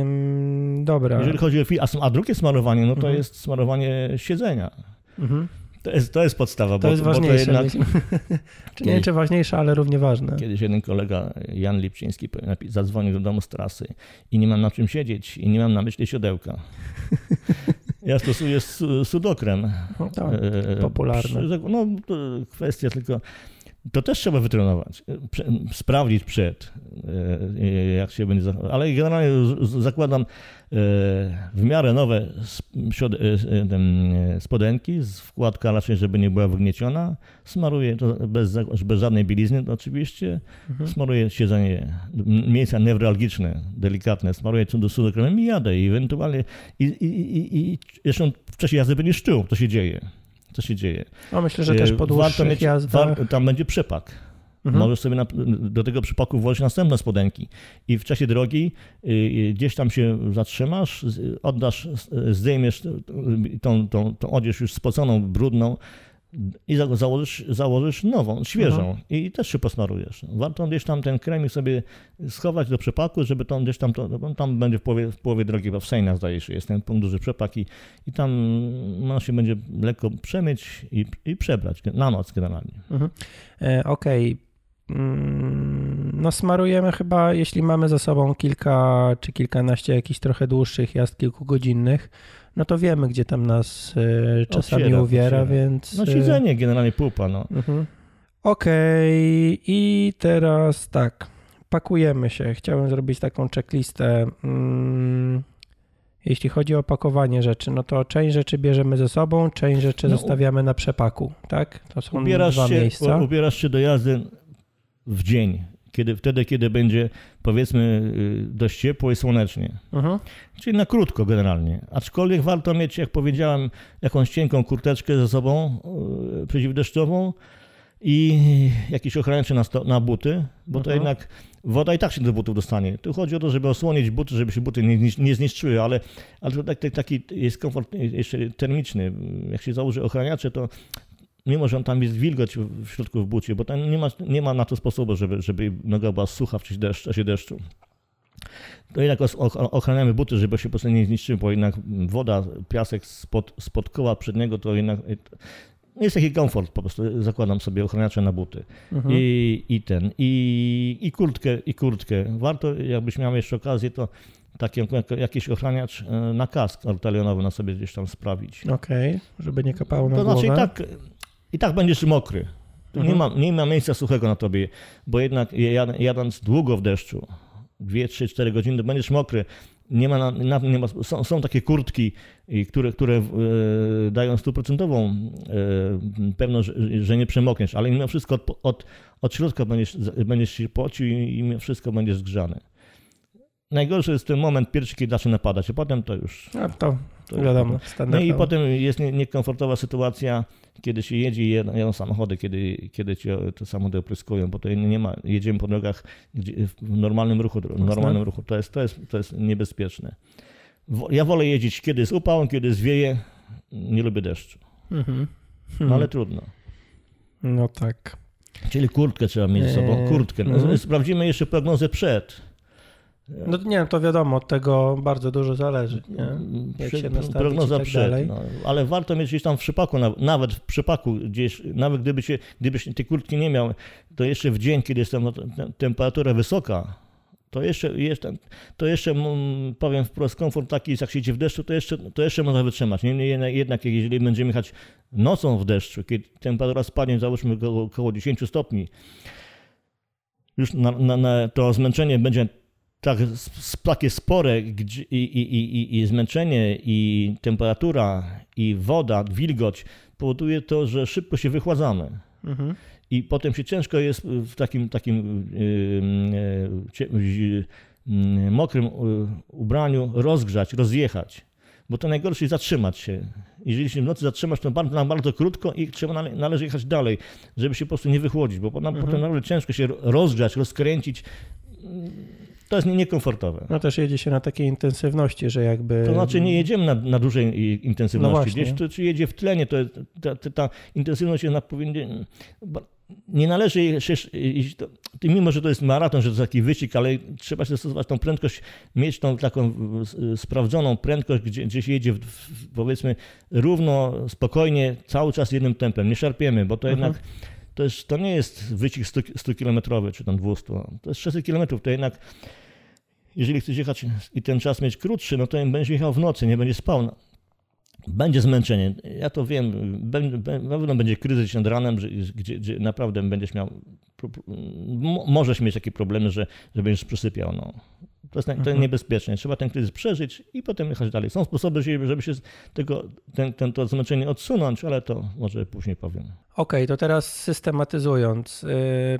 Ym, dobra. Jeżeli chodzi o a, a drugie smarowanie, no to Mhm. jest smarowanie siedzenia. Mhm. To jest, to jest podstawa, To bo, jest bo to ważniejsze. jednak [laughs] czy nie wiem, czy ważniejsze, ale równie ważne. kiedyś jeden kolega, Jan Lipczyński, zadzwonił do domu z trasy i nie mam na czym siedzieć i nie mam na myśli siodełka. [laughs] Ja stosuję su- sudokrem. No, tak. E, popularne. No, kwestia tylko. To też trzeba wytrenować, sprawdzić przed, e, jak się będzie zachowywał. Ale generalnie zakładam e, w miarę nowe e, e, e, spodenki, z wkładka raczej, żeby nie była wygnieciona. Smaruję to bez, bez żadnej bielizny to oczywiście. Mhm. Smaruję siedzenie, miejsca newralgiczne, delikatne. Smaruję do sudokremem i jadę. I ewentualnie, i, i, i, i zresztą w czasie jazdy będziesz czuł, co się dzieje. Co się dzieje. No myślę, że też E, po dłuższych jazdach. war- tam będzie przepak. Mhm. Możesz sobie na, do tego przypaku włożyć następne spodenki i w czasie drogi y, y, gdzieś tam się zatrzymasz, oddasz, zdejmiesz tą, tą, tą odzież już spoconą, brudną i za- założysz, założysz nową, świeżą Mhm. i też się posmarujesz. Warto gdzieś tam ten kremik sobie schować do przepaku, żeby tam gdzieś tam, to, bo tam będzie w połowie, w połowie drogi, bo w Sejnach zdaje się, jest ten punkt duży przepak i, i tam no, się będzie lekko przemyć i, i przebrać na noc generalnie. Mhm. E, Okej. Mm, No smarujemy chyba, jeśli mamy za sobą kilka czy kilkanaście jakichś trochę dłuższych jazd, kilkugodzinnych, no to wiemy, gdzie tam nas e, czasami uwiera, więc... No e, siedzenie generalnie pupa, no. Mhm. Okej, i teraz tak, pakujemy się. Chciałem zrobić taką checklistę. Mm, jeśli chodzi o pakowanie rzeczy, no to część rzeczy bierzemy ze sobą, część rzeczy No, zostawiamy na przepaku, tak? To są Ubierasz dwa się, miejsca. ubierasz się do jazdy w dzień, kiedy, wtedy, kiedy będzie powiedzmy y, dość ciepło i słonecznie. Mhm. Czyli na krótko generalnie. Aczkolwiek warto mieć, jak powiedziałem, jakąś cienką kurteczkę ze sobą yy, przeciwdeszczową i jakieś ochraniacze na, na buty, bo to Mhm. jednak woda i tak się do butów dostanie. Tu chodzi o to, żeby osłonić buty, żeby się buty nie, nie zniszczyły, ale, ale to tak, tak, taki jest komfort jeszcze termiczny. Jak się założy ochraniacze, to mimo, że on tam jest wilgoć w środku w bucie, bo tam nie ma, nie ma na to sposobu, żeby, żeby noga była sucha w deszczu. czasie deszczu. To jednak ochraniamy buty, żeby się po prostu nie zniszczyły, bo jednak woda, piasek spod, spod koła przedniego to jednak jest taki komfort, po prostu zakładam sobie ochraniacze na buty. Mhm. I, I ten, i, i kurtkę, i kurtkę. Warto, jakbyś miał jeszcze okazję, to taki jak- jakiś ochraniacz e, na kask ortalionowy na sobie gdzieś tam sprawić. Okej, żeby nie kapało na To znaczy i głowę. tak, i tak będziesz mokry. Mhm. Nie, ma, nie ma miejsca suchego na tobie, bo jednak jad- jadąc długo w deszczu, 2, 3, 4 godziny, to będziesz mokry. Nie ma, na, nie ma, są, są takie kurtki, które, które e, dają stuprocentową e, pewność, że, nie przemokniesz, ale mimo wszystko od, od, od środka będziesz, będziesz się pocił i, mimo wszystko będziesz zgrzany. Najgorszy jest ten moment pierwszy, kiedy zaczyna padać, a potem to już A to, to wiadomo, No i potem jest nie- niekomfortowa sytuacja, kiedy się jedzie jadą samochody, kiedy, kiedy cię te samochody opryskują, bo to nie ma, jedziemy po drogach w normalnym ruchu, w normalnym ruchu, to jest, to jest, to jest niebezpieczne. Ja wolę jeździć, kiedy jest upał, kiedy jest wieje, nie lubię deszczu, Mhm. no ale trudno. No tak. Czyli kurtkę trzeba mieć ze sobą, kurtkę. mhm. Sprawdzimy jeszcze prognozę przed. No nie to wiadomo, od tego bardzo dużo zależy, nie? Jak Przy- się nastawić prognoza tak przed, dalej. no, ale warto mieć gdzieś tam w przypaku, na- nawet w przypaku, gdzieś, nawet gdyby się, gdybyś tej kurtki nie miał, to jeszcze w dzień, kiedy jest tam te- temperatura wysoka, to jeszcze, jeszcze, to jeszcze powiem wprost, komfort taki jest, jak się idzie w deszczu, to jeszcze, to jeszcze można wytrzymać. Niemniej jednak- jednak, jeżeli będziemy jechać nocą w deszczu, kiedy temperatura spadnie, załóżmy około, około 10 stopni, już na, na, na to zmęczenie będzie tak, takie spore i, i, i, i- zmęczenie, i temperatura, i woda, wilgoć powoduje to, że szybko się wychładzamy. Mhm. I potem się ciężko jest w takim, takim yy, yy, mokrym yy, ubraniu rozgrzać, rozjechać. Bo to najgorsze jest zatrzymać się. Jeżeli się w nocy zatrzymasz, to bardzo, bardzo krótko i trzeba nale, należy jechać dalej, żeby się po prostu nie wychłodzić, bo potem, Mhm. potem naprawdę ciężko się rozgrzać, rozkręcić. To jest nie- niekomfortowe. No też jedzie się na takiej intensywności, że jakby... To znaczy nie jedziemy na, na dużej No intensywności. właśnie. Gdzieś to, czy jedzie w tlenie, to ta, ta, ta intensywność jest na powinien, nie należy iść, mimo że to jest maraton, że to jest taki wyścig, ale trzeba się stosować tą prędkość, mieć tą taką sprawdzoną prędkość, gdzie, gdzie się jedzie w, powiedzmy równo, spokojnie, cały czas jednym tempem, nie szarpiemy, bo to Mhm. jednak to, jest, to nie jest wyścig 100, 100 kilometrowy czy tam 200, to jest 600 kilometrów, to jednak jeżeli chcesz jechać i ten czas mieć krótszy, no to będziesz jechał w nocy, nie będziesz spał. No, Będzie zmęczenie. Ja to wiem. Na pewno będzie kryzys nad ranem, gdzie, gdzie naprawdę będziesz miał. Możesz mieć takie problemy, że, że będziesz przysypiał. No. To jest, to jest Mhm. niebezpieczne. Trzeba ten kryzys przeżyć i potem jechać dalej. Są sposoby, żeby się tego, ten, ten, to zmęczenie odsunąć, ale to może później powiem. Okej, to teraz systematyzując. y,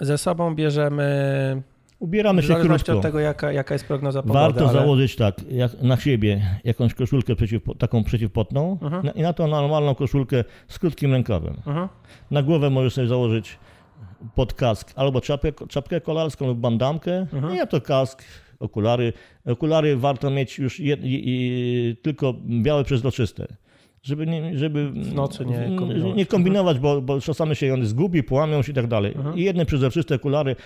Ze sobą bierzemy, Ubieramy się krótko. od tego, jaka, jaka jest prognoza pogody. Warto ale... założyć tak, jak na siebie jakąś koszulkę przeciw, taką przeciwpotną Mhm. na- i na to normalną koszulkę z krótkim rękawem. Mhm. Na głowę możesz sobie założyć pod kask albo czapkę, czapkę kolarską lub bandamkę. Mhm. I ja to kask, okulary. Okulary warto mieć już je, i, i, tylko białe przezroczyste. Żeby, nie, żeby W nocy nie kombinować. nie kombinować, bo, bo czasami się one zgubi, połamią się i tak dalej. Mhm. I jedne przezroczyste okulary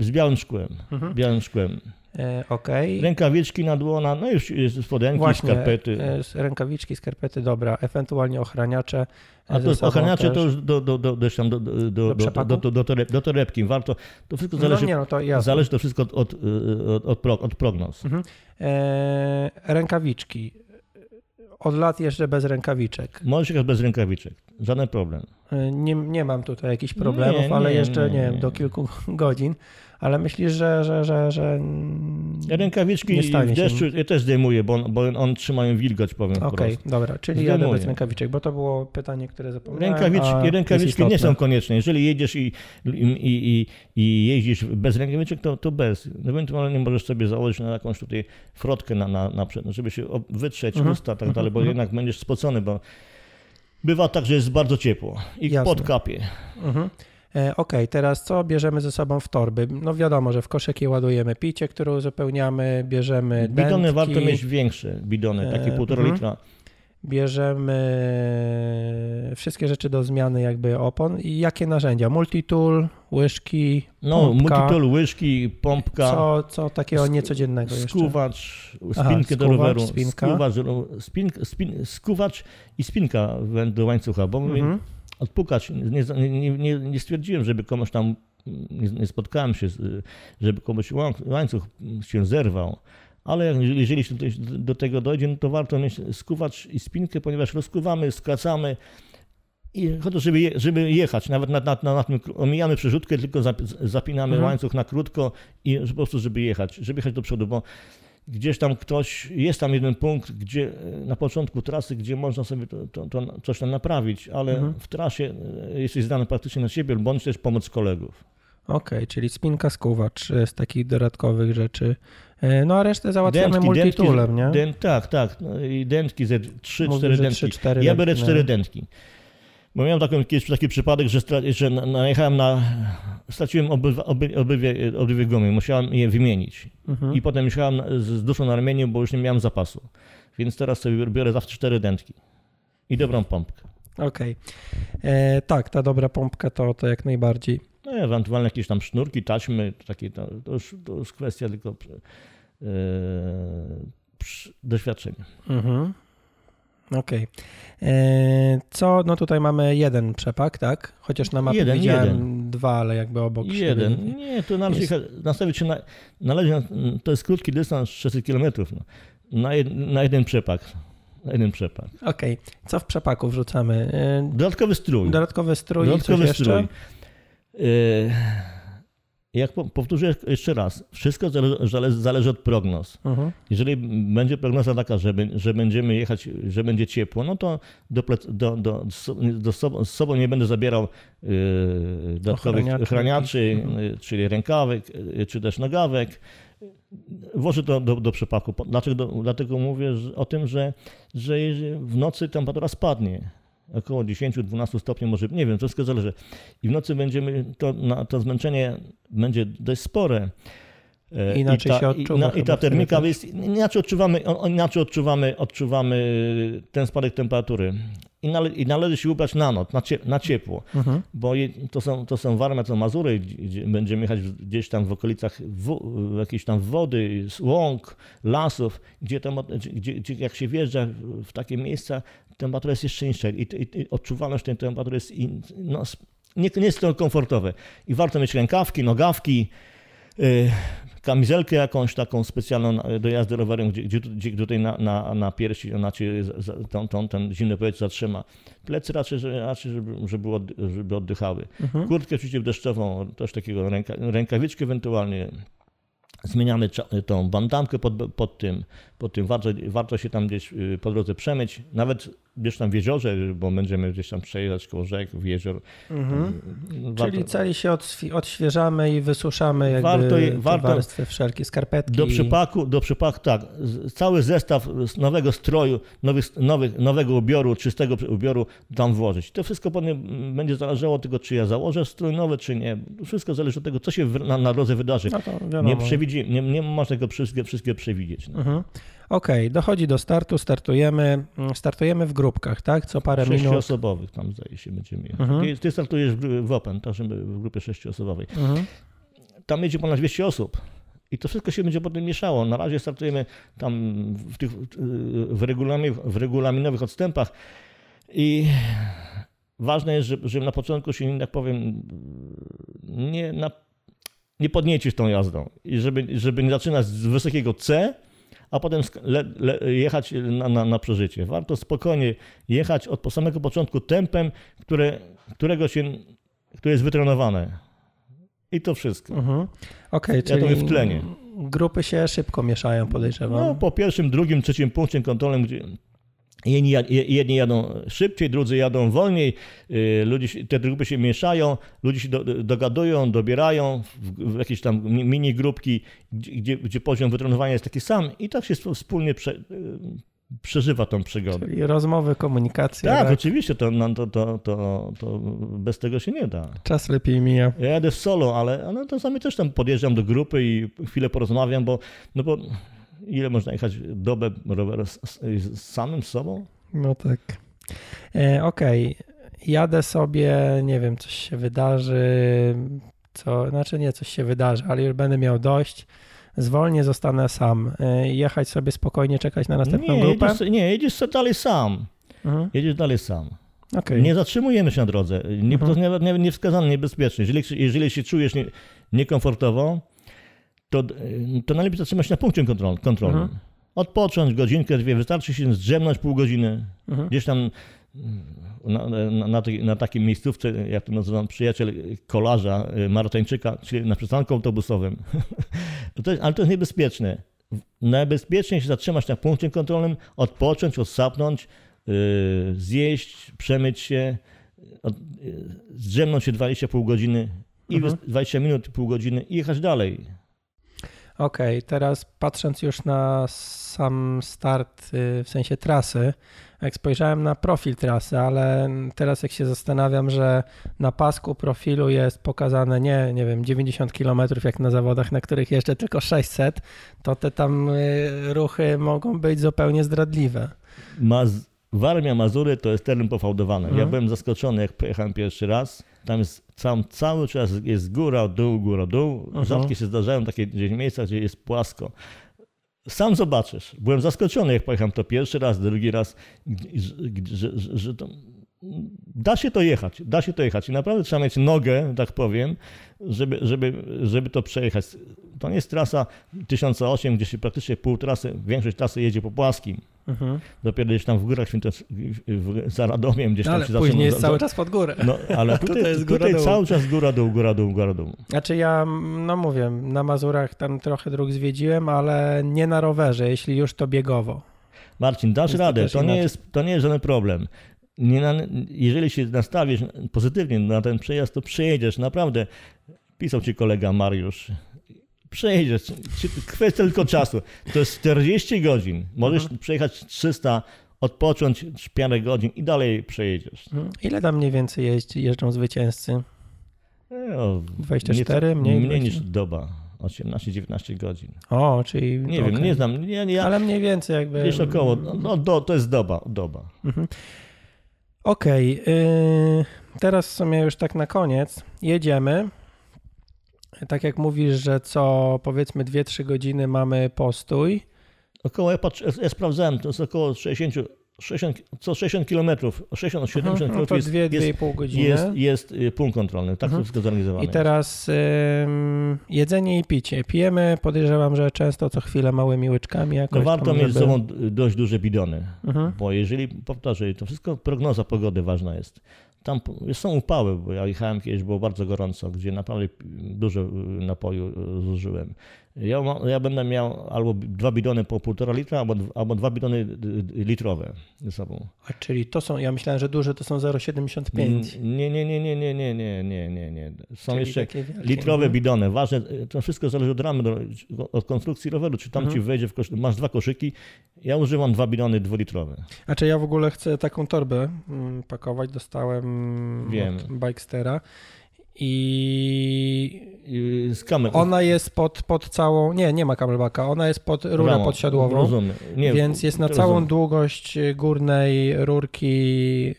z białym szkłem. Mhm. Białym szkłem. E, Okej. Rękawiczki na dłona, no już jest spodenki, Właśnie, skarpety. e, rękawiczki, skarpety, dobra, ewentualnie ochraniacze. e, A to ochraniacze to już do, do, do, do, tam do, do, do, do, do, do, do, toreb- do torebki. Warto, to wszystko zależy, No nie, no to jasne. zależy to wszystko od, od, od, od, pro- od prognoz. Mhm. E, rękawiczki. Od lat jeżdżę bez rękawiczek. Możesz jechać bez rękawiczek, żaden problem. E, Nie, nie mam tutaj jakichś problemów, Nie, ale nie, jeszcze nie, wiem, do kilku [laughs] godzin. Ale myślisz, że, że, że, że Rękawiczki nie stanie w się. deszczu ja też zdejmuję, bo, on, bo on trzymają wilgoć, powiem Okej, wprost. dobra, czyli jadę Zdejmuję. bez rękawiczek, bo to było pytanie, które zapomniałem. Rękawiczki, rękawiczki nie są konieczne. Jeżeli jedziesz i, i, i, i jeździsz bez rękawiczek, to, to bez. Ewentualnie możesz sobie założyć na jakąś tutaj frotkę na, na, na żeby się wytrzeć Mhm. usta tak dalej, bo Mhm. jednak będziesz spocony, bo bywa tak, że jest bardzo ciepło i Jasne. pod kapie. Mhm. E, Okej, teraz co bierzemy ze sobą w torby? No wiadomo, że w koszyki ładujemy picie, które uzupełniamy, bierzemy Bidony dętki, warto mieć większe, bidony, takie E, półtora mhm. litra. Bierzemy wszystkie rzeczy do zmiany jakby opon i jakie narzędzia? Multitool, łyżki, No, pompka, multitool, łyżki, pompka, co, co takiego niecodziennego jeszcze? skuwacz, Aha, spinkę do skuwacz, roweru, spinka. skuwacz, spin, spin, skuwacz i spinka do łańcucha, bo Mhm. odpukać. Nie, nie, nie, nie stwierdziłem, żeby komuś tam, nie, nie spotkałem się, żeby komuś łańcuch się zerwał. Ale jeżeli się do, tego dojdzie, no to warto mieć skuwacz i spinkę, ponieważ rozkuwamy, skracamy i chodzi, żeby, je, żeby jechać. Nawet na, na, na, tym omijamy przerzutkę, tylko zap, zapinamy Mhm. łańcuch na krótko i po prostu, żeby jechać, żeby jechać do przodu, bo gdzieś tam ktoś, jest tam jeden punkt, gdzie na początku trasy, gdzie można sobie to, to, to coś tam naprawić, ale Mhm. w trasie e, jesteś zdany praktycznie na siebie, bądź też pomoc kolegów. Okej, czyli spinka, skuwacz e, z takich dodatkowych rzeczy. E, No a resztę załatwiamy Dętki, multitoolem, nie? Dęt, tak, tak. No dętki ze 3-4 Mówisz, że dętki. 3, 4 ja biorę dętki, cztery no. dętki. Bo miałem taką, kiedyś taki przypadek, że, stra- że na- najechałem na. Straciłem obywa- oby- obydwie, obydwie gumy, musiałem je wymienić. Mhm. I potem jechałem na- z duszą na ramieniu, bo już nie miałem zapasu. Więc teraz sobie biorę zawsze cztery dętki. I dobrą pompkę. Okej. E, Tak, ta dobra pompka to, to jak najbardziej. No ewentualnie jakieś tam sznurki, taśmy, to takie, to, to, już, to już kwestia tylko przy- doświadczenia. Mhm. Okej. E, Co, no tutaj mamy jeden przepak, tak? Chociaż na mapie Jeden, widziałem jeden. dwa, ale jakby obok siebie. Jeden. Nie, to należy Jest- nastawić się na, należy, na- to jest krótki dystans, 600 km, no. na, jed, na jeden przepak. Na jeden przepak. Okej. Co w przepaku wrzucamy? E, Dodatkowy strój. Dodatkowy strój i Dodatkowy coś jeszcze? Yy, Jak po- powtórzę jeszcze raz, wszystko zale- zale- zależy od prognoz. Jeżeli będzie prognoza taka, że, że będziemy jechać, że będzie ciepło, no to do, do, do, do sobą, z sobą nie będę zabierał yy, dodatkowych Ochraniaczy. ochraniaczy, Mhm. yy, czyli rękawek, czy też nogawek. Włożę to do, do przepaku. Dlaczego, dlatego mówię o tym, że, że w nocy temperatura spadnie. Około 10-12 stopni może, nie wiem, wszystko zależy. I w nocy będziemy, to, na, to zmęczenie będzie dość spore. E, Inaczej I ta, się odczuwa I, chyba i ta termika jest, inaczej odczuwamy, inaczej odczuwamy, odczuwamy ten spadek temperatury. I, nale, I należy się ubrać na noc, na, cie, na ciepło. Mhm. Bo je, to są, to są Warmia, to Mazury, gdzie, będziemy jechać gdzieś tam w okolicach w, jakiejś tam wody, łąk, lasów, gdzie, tam, gdzie, gdzie jak się wjeżdża w takie miejsca, temperatura jest jeszcze niższa i, i, i odczuwalność tej temperatury jest in, no, nie, nie jest to komfortowe. I warto mieć rękawki, nogawki, kamizelkę jakąś taką specjalną na- do jazdy rowerem, gdzie, gdzie, gdzie tutaj na, na, na piersi za- tą, tą, ten zimny powietrze zatrzyma. Plecy raczej, raczej żeby, żeby, od, żeby oddychały. Mhm. Kurtkę przeciwdeszczową, też takiego ręka, rękawiczkę ewentualnie. Zmieniamy tą bandamkę pod, pod tym, pod tym warto, warto się tam gdzieś y, po drodze przemyć, nawet gdzieś tam w jeziorze, bo będziemy gdzieś tam przejeżdżać koło rzek, w jezior. Mhm. Warto- Czyli cali się odświeżamy i wysuszamy jakby Warto je- warto- warstwy wszelkie, skarpetki. Do przypaku, do przypaku tak, cały zestaw nowego stroju, nowych, nowych, nowego ubioru, czystego ubioru tam włożyć. To wszystko mm, będzie zależało od tego, czy ja założę strój nowy, czy nie. Wszystko zależy od tego, co się na, na drodze wydarzy. No. Nie, przewidzi, nie, nie można tego wszystkie, wszystkie przewidzieć. No. Mhm. Okej, dochodzi do startu, startujemy, mm, startujemy w grupkach, tak? Co parę minut. Sześcioosobowych tam zdaje się będziemy jechać. Mhm. Ty, startujesz w, w Open, żeby w grupie sześcioosobowej. Mhm. Tam jedzie ponad 200 osób. I to wszystko się będzie potem mieszało. Na razie startujemy tam w tych w, regulamin, w regulaminowych odstępach i ważne jest, żeby, na początku się, tak powiem, nie, na, nie podniecić tą jazdą. I żeby, żeby nie zaczynać z wysokiego C, a potem le, le, jechać na, na, na przeżycie. Warto spokojnie jechać od samego początku tempem, które, którego się, które jest wytrenowane. I to wszystko. Mhm. Okej, Ja czyli to w tlenie. grupy się szybko mieszają, podejrzewam. No, po pierwszym, drugim, trzecim punkcie kontrolnym, gdzie jedni, jad- je- jedni jadą szybciej, drudzy jadą wolniej, yy, ludzie, te grupy się mieszają, ludzie się do, dogadują, dobierają w, w jakieś tam mi- mini grupki, gdzie, gdzie, poziom wytrenowania jest taki sam i tak się sp- wspólnie prze, yy, przeżywa tą przygodę. Czyli rozmowy, komunikacja. Tak, tak? oczywiście, to, no, to, to, to, to bez tego się nie da. Czas lepiej mija. Ja jadę solo, ale, ale czasami też tam podjeżdżam do grupy i chwilę porozmawiam, bo, no bo ile można jechać dobę rower z, z, samym sobą? No tak. E, Okej, jadę sobie, nie wiem, coś się wydarzy, co, znaczy nie, coś się wydarzy, ale już będę miał dość. Zwolnię, zostanę sam. E, Jechać sobie spokojnie, czekać na następną nie, grupę. jedziesz, nie, jedziesz sobie dalej sam. Mhm. Jedziesz dalej sam. Okej. Nie zatrzymujemy się na drodze. Nie, Mhm. To jest nie, nie, nie wskazane, niebezpieczne. Jeżeli, jeżeli się czujesz nie, niekomfortowo, to, to najlepiej zatrzymać się na punkcie kontrol, kontrolnym. Mhm. Odpocząć godzinkę, dwie, wystarczy się zdrzemnąć pół godziny. Mhm. Gdzieś tam mm, na, na, na, na takiej miejscówce, jak to nazywam, przyjaciel kolarza, y, maratończyka, czyli na przystanku autobusowym. [laughs] to jest, ale to jest niebezpieczne. Najbezpieczniej się zatrzymać na punkcie kontrolnym, odpocząć, odsapnąć, yy, zjeść, przemyć się, od, yy, zdrzemnąć się 20 pół godziny i Mhm. wys- 20 minut, pół godziny i jechać dalej. Okej, teraz patrząc już na sam start, y, w sensie trasy, jak spojrzałem na profil trasy, ale teraz jak się zastanawiam, że na pasku profilu jest pokazane nie, nie wiem, 90 km jak na zawodach, na których jeszcze tylko 600, to te tam y, ruchy mogą być zupełnie zdradliwe. Ma Warmia Mazury to jest teren pofałdowany. Ja Mhm. byłem zaskoczony, jak pojechałem pierwszy raz. Tam jest tam cały czas jest góra, dół, góra, dół. Mhm. Rzadko się zdarzają takie gdzieś miejsca, gdzie jest płasko. Sam zobaczysz. Byłem zaskoczony, jak pojechałem to pierwszy raz, drugi raz, że, że, że, że to, da się to jechać, da się to jechać. I naprawdę trzeba mieć nogę, tak powiem, żeby, żeby, żeby to przejechać. To nie jest trasa 1008, gdzie się praktycznie pół trasy, większość trasy jedzie po płaskim. Mhm. Dopiero gdzieś tam w górach w, za Radomiem, gdzieś tam Ale się później zaczyna- jest cały czas pod górę. No, ale [laughs] Tutaj tutaj, cały czas góra, dół, góra, dół, góra, dół. Znaczy ja, no mówię, na Mazurach tam trochę dróg zwiedziłem, ale nie na rowerze, jeśli już to biegowo. Marcin, dasz radę, to nie, inaczej. jest, to nie jest żaden problem. Nie na, jeżeli się nastawisz pozytywnie na ten przejazd, to przejedziesz, naprawdę. Pisał ci kolega Mariusz. Przejedziesz, kwestia tylko czasu. To jest 40 godzin. Możesz Mhm. przejechać 300, odpocząć parę godzin i dalej przejedziesz. Mhm. Ile tam mniej więcej jeździ, jeżdżą zwycięzcy? No, 24, nieco- mniej? mniej 20? niż doba. 18-19 godzin. O, czyli... Nie okej. wiem, nie znam. Nie, nie, ja, Ale mniej więcej jakby... około. No, do, to jest doba. doba. Mhm. Okej, yy, teraz w sumie już tak na koniec jedziemy. Tak jak mówisz, że co powiedzmy 2-3 godziny mamy postój. Około, ja, patrz, ja sprawdzałem, to jest około 60, 60 co 60 km, 60-70 Mhm, km no to jest, 2-2,5 godziny. jest, jest y, punkt kontrolny. Tak Mhm. to wszystko zorganizowane. I teraz ym, jedzenie i picie. Pijemy, podejrzewam, że często co chwilę małymi łyczkami jakoś no warto tam, mieć ze żeby- sobą d- dość duże bidony, Mhm. bo jeżeli, powtarzaj, to wszystko prognoza pogody ważna jest. Tam są upały, bo ja jechałem kiedyś, było bardzo gorąco, gdzie naprawdę dużo y, napoju y, zużyłem. Ja, ja będę miał albo dwa bidony po półtora litra, albo, albo dwa bidony litrowe ze sobą. A czyli to są, ja myślałem, że duże to są 0,75. Nie, nie, nie, nie, nie, nie, nie, nie, nie, nie. Są Czyli jeszcze litrowe mhm. bidony. Ważne, to wszystko zależy od ramy, od konstrukcji roweru. Czy tam Mhm. ci wejdzie w kosz... Masz dwa koszyki. Ja używam dwa bidony dwulitrowe. A czy ja w ogóle chcę taką torbę mm, pakować? Dostałem Wiem. od Bikestera i Z kamer... ona jest pod, pod całą, nie, nie ma camelbacka, ona jest pod rurę podsiadłową, Rozumiem. Nie, więc jest na to całą rozumiem. długość górnej rurki yy,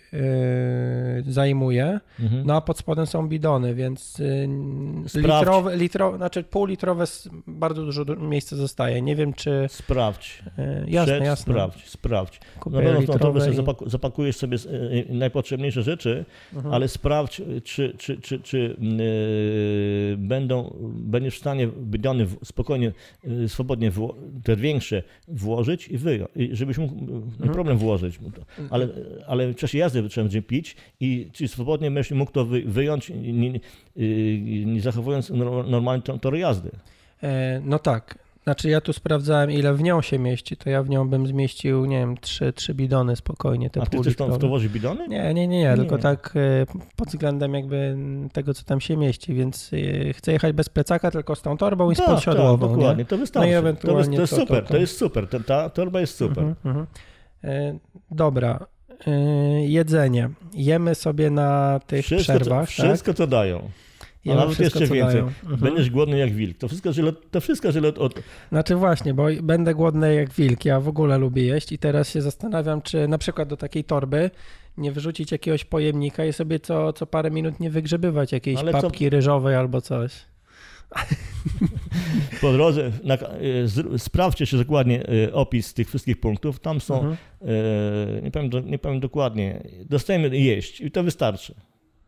zajmuje, Mhm. no a pod spodem są bidony, więc yy, litrowe, litro, znaczy półlitrowe bardzo dużo du- miejsca zostaje. Nie wiem, czy Sprawdź. yy, jasne, Przed, jasne. Sprawdź, sprawdź. Kupię Na pewno tą sobie i- zapakujesz sobie y, y, najpotrzebniejsze rzeczy, Mhm. ale sprawdź, czy, czy, czy, czy yy, będą, będziesz w stanie bidony spokojnie, yy, swobodnie te większe włożyć i wyjąć, i żebyś mógł nie problem włożyć, ale, ale w czasie jazdy trzeba będzie pić i czy swobodnie będziesz mógł to wy, wyjąć, nie, nie, nie zachowując nor- normalny tor- tor jazdy. E, No tak. Znaczy ja tu sprawdzałem ile w nią się mieści, to ja w nią bym zmieścił, nie wiem, trzy, trzy bidony spokojnie, te A ty chcesz tam w to półlitrowe. włożyć bidony? Nie, nie, nie, nie, tylko tak e, pod względem jakby tego, co tam się mieści, więc e, chcę jechać bez plecaka, tylko z tą torbą i z Tak, podsiadłową, tak, dokładnie, nie? to wystarczy. No i to, jest, to jest to- to- super, to. to, jest super, ta, torba jest super. Mhm, mhm. E, Dobra, jedzenie. Jemy sobie na tych Wszystko, przerwach, wszystko co dają. Tak? A Jemy nawet wszystko, jeszcze co więcej. Mhm. Będziesz głodny jak wilk. To wszystko źle, to wszystko źle od. Znaczy właśnie, bo będę głodny jak wilk, ja w ogóle lubię jeść i teraz się zastanawiam, czy na przykład do takiej torby nie wyrzucić jakiegoś pojemnika i sobie co, co parę minut nie wygrzebywać jakiejś Ale co- papki ryżowej albo coś. [laughs] po drodze. Na, z, sprawdźcie się dokładnie e, opis tych wszystkich punktów. Tam są, Mhm. e, nie, powiem, nie powiem dokładnie, dostajemy jeść i to wystarczy.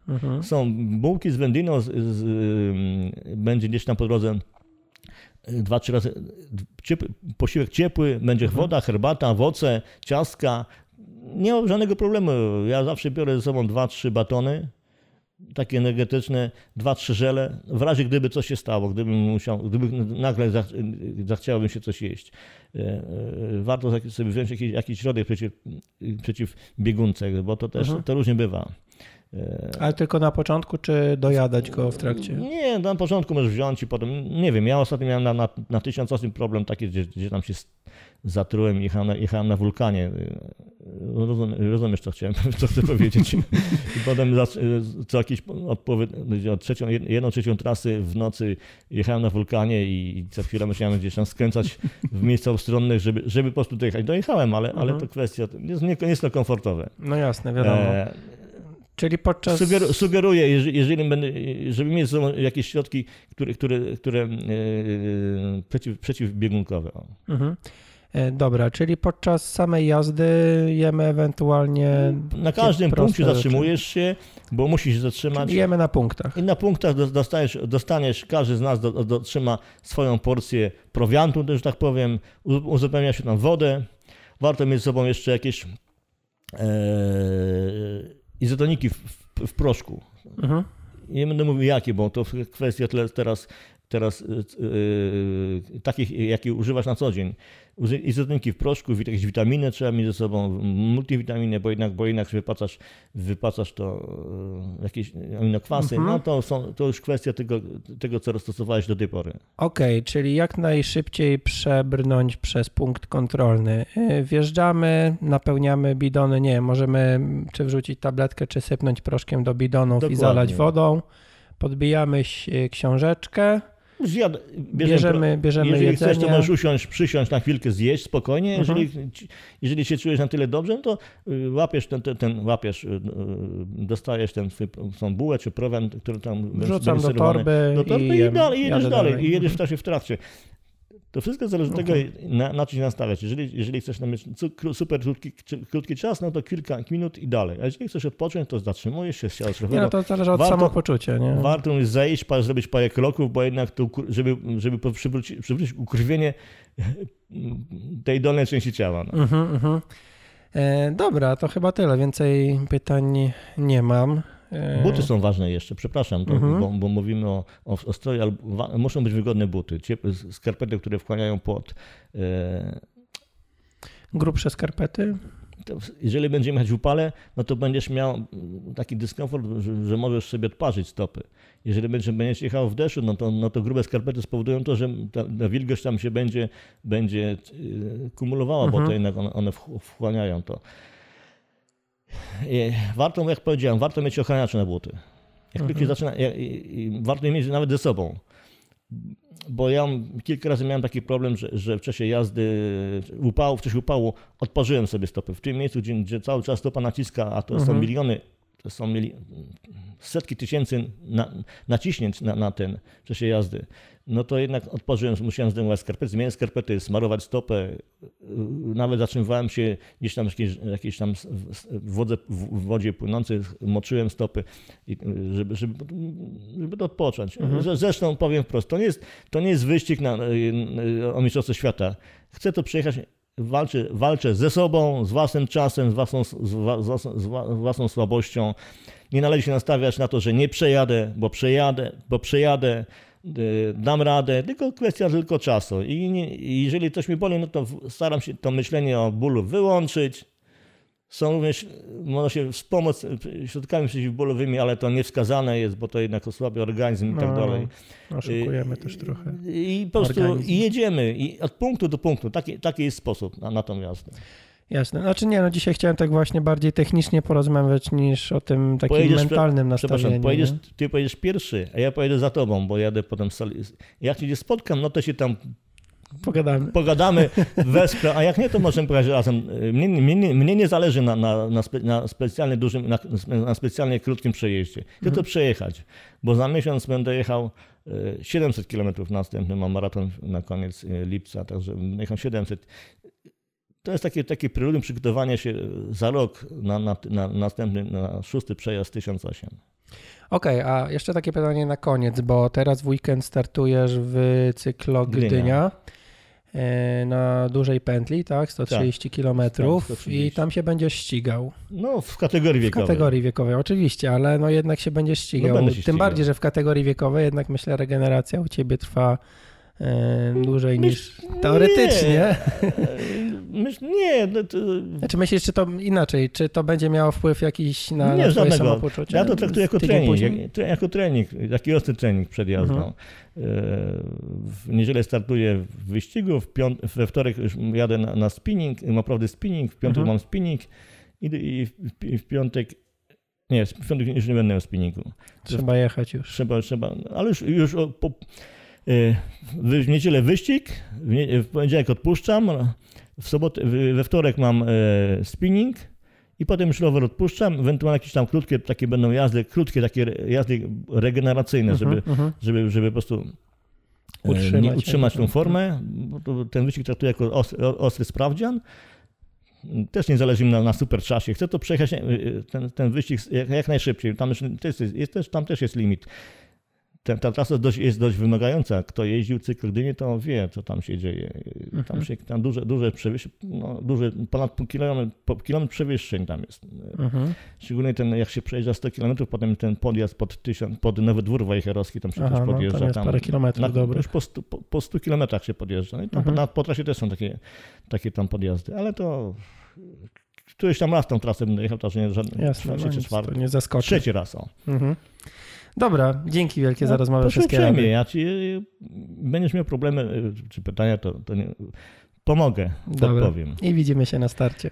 Mhm. Są bułki z wędliną, z, z, ym, będzie gdzieś tam po drodze y, dwa, trzy razy ciepły, posiłek ciepły, będzie Mhm. woda, herbata, owoce, ciastka. Nie ma żadnego problemu. Ja zawsze biorę ze sobą dwa, trzy batony, takie energetyczne, dwa, trzy żele, w razie gdyby coś się stało, gdybym musiał, gdyby nagle zach, zachciałoby się coś jeść. E, Warto sobie wziąć jakiś, jakiś środek przeciw, przeciw biegunce, bo to też Mhm. to różnie bywa. E, Ale tylko na początku, czy dojadać go w trakcie? nie, na początku możesz wziąć i potem, nie wiem, ja ostatnio miałem na, na, na 1008 problem taki, gdzie, gdzie tam się zatrułem i jechałem na, jechałem na wulkanie. Rozum, rozumiesz, co chciałem, [laughs] co chcę powiedzieć. I potem za, co jakiś odpowiedź, trzecią, jedną trzecią trasy w nocy jechałem na wulkanie i co chwilę musiałem gdzieś tam skręcać w miejsca ustronnych, żeby, żeby po prostu dojechać. Dojechałem, ale, ale mhm. to kwestia, jest, nie, jest to komfortowe. No jasne, wiadomo. E, Czyli podczas... Sugeru, sugeruję, jeżeli, będę, żeby mieć jakieś środki, które, które, które yy, przeciw, przeciwbiegunkowe. Mhm. E, dobra, czyli podczas samej jazdy jemy ewentualnie. Na każdym punkcie zatrzymujesz się, bo musisz się zatrzymać. Czyli jemy na punktach. I na punktach dostajesz, dostaniesz, każdy z nas otrzyma swoją porcję prowiantu, że tak powiem, uzupełnia się tam wodę. Warto mieć z sobą jeszcze jakieś e, izotoniki w, w, w proszku. Mhm. Nie będę mówił jakie, bo to kwestia teraz teraz yy, takich, jakie używasz na co dzień. Izotoniki w proszku, jakieś witaminy trzeba mieć ze sobą, multivitaminy, bo jednak, bo jednak wypacasz, wypacasz to yy, jakieś aminokwasy, mhm. no to, są, to już kwestia tego, tego, co stosowałeś do tej pory. Okej, okay, czyli jak najszybciej przebrnąć przez punkt kontrolny. Wjeżdżamy, napełniamy bidony, nie możemy czy wrzucić tabletkę, czy sypnąć proszkiem do bidonów Dokładnie. i zalać wodą. Podbijamy książeczkę, Zjad... Bierzemy, bierzemy Jeżeli jedzenie. chcesz, to możesz usiąść, przysiąść na chwilkę, zjeść spokojnie. Mhm. Jeżeli, jeżeli się czujesz na tyle dobrze, no to y, łapiesz ten, ten, ten łapiesz, y, y, dostajesz ten tą bułę czy prowiant, który tam Wrzucam do torby, do torby i, i, dalej, jedziesz dalej. dalej. I jedziesz w czasie w trakcie. To wszystko zależy od okay. tego, na, na co się nastawiać. Jeżeli, jeżeli chcesz mieć super krótki, krótki czas, no to kilka minut i dalej. A jeżeli chcesz odpocząć, to zatrzymujesz się, siadasz Nie, no to zależy od warto, samopoczucia. Nie? Warto jest zejść, zrobić parę kroków, bo jednak to, żeby, żeby przywrócić, przywrócić ukrwienie tej dolnej części ciała. No. Uh -huh, uh -huh. E, dobra, to chyba tyle. Więcej pytań nie mam. E, buty są ważne jeszcze, przepraszam, to, mhm. bo, bo, mówimy o, o, o stroju, ale muszą być wygodne buty, skarpety, które wchłaniają pot. E, Grubsze skarpety? jeżeli będziemy jechać w upale, no to będziesz miał taki dyskomfort, że, że możesz sobie odparzyć stopy. Jeżeli będziesz, będziesz jechał w deszczu, no to, no to grube skarpety spowodują to, że ta, ta wilgoć tam się będzie, będzie e, kumulowała, mhm. bo to jednak one, one wchłaniają to. Warto, jak powiedziałem, warto mieć ochraniacze na buty. Jak mhm. zaczyna, warto je mieć nawet ze sobą. Bo ja kilka razy miałem taki problem, że, że w czasie jazdy upału, w czasie upału odparzyłem sobie stopy. W tym miejscu, gdzie, gdzie cały czas stopa naciska, a to mhm. są miliony, to są mili, setki tysięcy na, naciśnięć na, na ten w czasie jazdy no to jednak odpożyłem, musiałem zdejmować skarpety, zmieniać skarpety, smarować stopę. Nawet zatrzymywałem się gdzieś tam jakieś, jakieś tam w, wodze, w wodzie płynącej, moczyłem stopy, żeby, żeby, żeby to odpocząć. Mhm. Zresztą powiem wprost, to nie jest, to nie jest wyścig na, o Mistrzostwo Świata. Chcę to przejechać walczę, walczę ze sobą, z własnym czasem, z własną, z, własną, z własną słabością. Nie należy się nastawiać na to, że nie przejadę, bo przejadę, bo przejadę. Y, dam radę, tylko kwestia tylko czasu. I, nie, jeżeli coś mi boli, no to staram się to myślenie o bólu wyłączyć. Są również, można się wspomóc środkami przeciwbólowymi, ale to niewskazane jest, bo to jednak osłabia organizm i tak no, dalej. Oszukujemy też trochę. I po prostu jedziemy i od punktu do punktu. Taki, taki jest sposób na, na tą jazdę. Jasne. Znaczy nie, no dzisiaj chciałem tak właśnie bardziej technicznie porozmawiać niż o tym takim pojedziesz, mentalnym nastawieniu. Pojedziesz, ty pojedziesz pierwszy, a ja pojedę za tobą, bo jadę potem. Jak cię spotkam, no to się tam Pogadamy. Pogadamy, wesprę, a jak nie, to możemy pojechać razem. Mnie, mnie, mnie nie zależy na, na, na, spe, na specjalnie dużym, na, na, specjalnie krótkim przejeździe. Chcę mhm. to przejechać, bo za miesiąc będę jechał 700 km następny, mam maraton na koniec e, lipca, także będę jechał 700 to jest takie, takie preludium przygotowania się za rok na, na, na następny, na szósty przejazd 1008. Okej, okay, a jeszcze takie pytanie na koniec, bo teraz w weekend startujesz w cyklo Gdynia. Gdynia e, na dużej pętli, tak? 130 tak, km i tam się będziesz ścigał. No, w kategorii wiekowej. W kategorii wiekowej, oczywiście, ale no jednak się będziesz ścigał. No, Tym ścigał. bardziej, że w kategorii wiekowej jednak myślę regeneracja u ciebie trwa E, dłużej niż teoretycznie. myśl, nie. No to, Znaczy myślisz, czy to inaczej, czy to będzie miało wpływ jakiś na, Nie, na twoje żadnego. samopoczucie? ja to traktuję jako trening, jak, jako trening, taki ostry trening przed jazdą. Mhm. E, W niedzielę startuję w wyścigu, w piąt- we wtorek już jadę na, na spinning, naprawdę spinning, w piątek Mhm. mam spinning i, w, w piątek, nie, w piątek już nie będę miał spinningu. Trzeba jechać już. Trzeba, trzeba, ale już, już po, e, w, w niedzielę wyścig, w, nie, w poniedziałek odpuszczam, w sobotę, we wtorek mam e, spinning i potem już rower odpuszczam, ewentualnie jakieś tam krótkie takie będą jazdy, krótkie takie jazdy regeneracyjne, żeby, Mhm, mhm. żeby, żeby po prostu Utrzymać nie, utrzymać tą formę, to ten wyścig traktuję jako ostry, ostry sprawdzian. Też nie zależy mi na, na super czasie. Chcę to przejechać e, ten, ten wyścig jak, jak najszybciej. Tam, jest, jest, też, tam też jest limit. Ta, ta trasa jest dość, jest dość wymagająca. Kto jeździł cykl Gdyni, to wie, co tam się dzieje. Tam, Mhm. się, tam duże, duże przewyższenie, no, duże, ponad pół kilometr, po, kilometr przewyższeń tam jest. Mhm. Szczególnie ten, jak się przejeżdża 100 km, potem ten podjazd pod, tysiąc, pod Nowy Dwór Wejherowski, tam się Aha, też no, podjeżdża. tam jest parę kilometrów na, dobrych. Już po 100, po, po 100 kilometrach się podjeżdża. No i tam Mhm. na, po trasie też są takie, takie tam podjazdy, ale to któryś tam raz tą trasę będę jechał, to nie żadny, Jasne, no trzeci, nic, czwarty. nie zaskoczy. Trzeci raz, o. Mhm. Dobra, dzięki wielkie za No, rozmowę. Wszystkiego. uprzejmie, ja ci, y, będziesz miał problemy y, czy pytania, to, to nie, pomogę, Dobra. odpowiem. I widzimy się na starcie.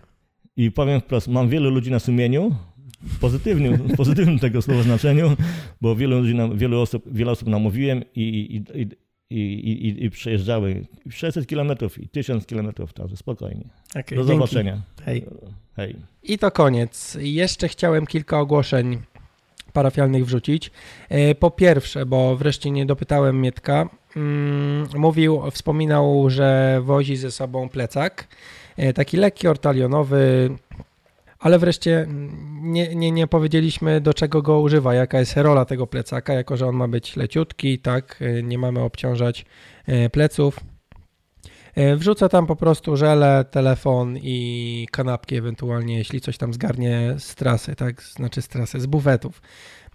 I powiem wprost, mam wielu ludzi na sumieniu, w pozytywnym, w pozytywnym tego słowa znaczeniu, bo wielu ludzi, nam, wielu osób, wiele osób namówiłem i, i, i, i, i, i, i przejeżdżały 600 km i 1000 km, także spokojnie. Okay, Do zobaczenia. Hej. Hej. I to koniec. Jeszcze chciałem kilka ogłoszeń parafialnych wrzucić. E, Po pierwsze, bo wreszcie nie dopytałem Mietka, mm, mówił, wspominał, że wozi ze sobą plecak, e, taki lekki, ortalionowy, ale wreszcie nie, nie, nie powiedzieliśmy do czego go używa, jaka jest rola tego plecaka, jako że on ma być leciutki, tak, e, nie mamy obciążać pleców. E, Wrzucę tam po prostu żele, telefon i kanapki ewentualnie, jeśli coś tam zgarnie z trasy, tak, znaczy z trasy, z buwetów.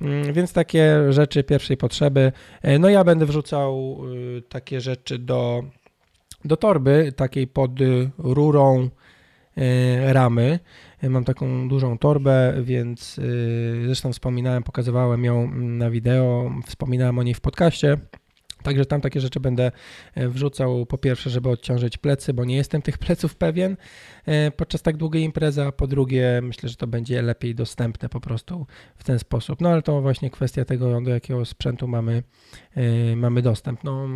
Mm, Więc takie rzeczy pierwszej potrzeby. E, No ja będę wrzucał y, takie rzeczy do, do torby, takiej pod rurą y, ramy. E, Mam taką dużą torbę, więc y, zresztą wspominałem, pokazywałem ją mm, na wideo, wspominałem o niej w podcaście. Także tam takie rzeczy będę e, wrzucał po pierwsze, żeby odciążyć plecy, bo nie jestem tych pleców pewien e, podczas tak długiej imprezy, a po drugie myślę, że to będzie lepiej dostępne po prostu w ten sposób. No ale to właśnie kwestia tego, do jakiego sprzętu mamy, e, mamy dostęp. No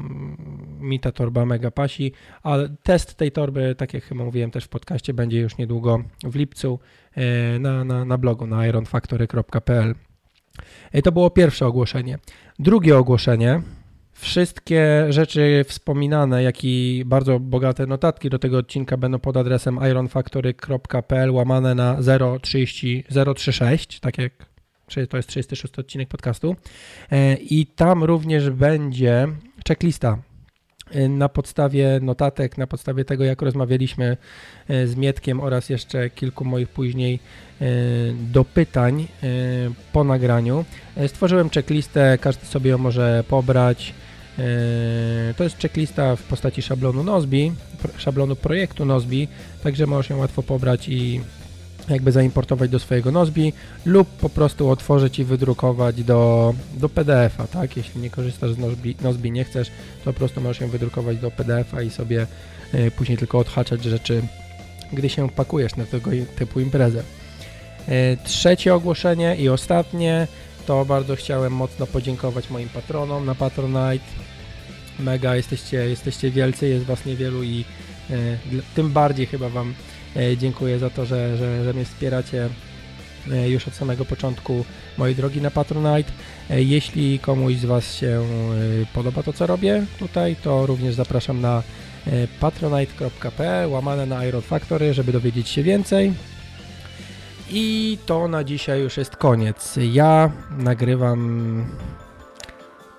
mi ta torba mega pasi, ale test tej torby, tak jak chyba mówiłem też w podcaście, będzie już niedługo w lipcu na, na, na blogu na ironfactory.pl. To było pierwsze ogłoszenie. Drugie ogłoszenie Wszystkie rzeczy wspominane, jak i bardzo bogate notatki do tego odcinka będą pod adresem ironfactory.pl łamane na 030, 036, tak jak to jest 36 odcinek podcastu. E, I tam również będzie checklista e, na podstawie notatek, na podstawie tego, jak rozmawialiśmy e, z Mietkiem oraz jeszcze kilku moich później dopytań po nagraniu. Stworzyłem checklistę, każdy sobie ją może pobrać. E, To jest checklista w postaci szablonu Nozbi, szablonu projektu Nozbi, także możesz ją łatwo pobrać i jakby zaimportować do swojego Nozbi lub po prostu otworzyć i wydrukować do, do PDF-a, tak? Jeśli nie korzystasz z Nozbi, Nozbi, nie chcesz, to po prostu możesz ją wydrukować do PDF-a i sobie e, później tylko odhaczać rzeczy, gdy się pakujesz na tego typu imprezę. E, Trzecie ogłoszenie i ostatnie to bardzo chciałem mocno podziękować moim patronom na Patronite. Mega, jesteście, jesteście wielcy, jest was niewielu i e, tym bardziej chyba wam e, dziękuję za to, że, że, że mnie wspieracie e, już od samego początku mojej drogi na Patronite. Jeśli komuś z was się podoba to, co robię tutaj, to również zapraszam na patronite.pl łamane na Iron Factory, żeby dowiedzieć się więcej. I to na dzisiaj już jest koniec. Ja nagrywam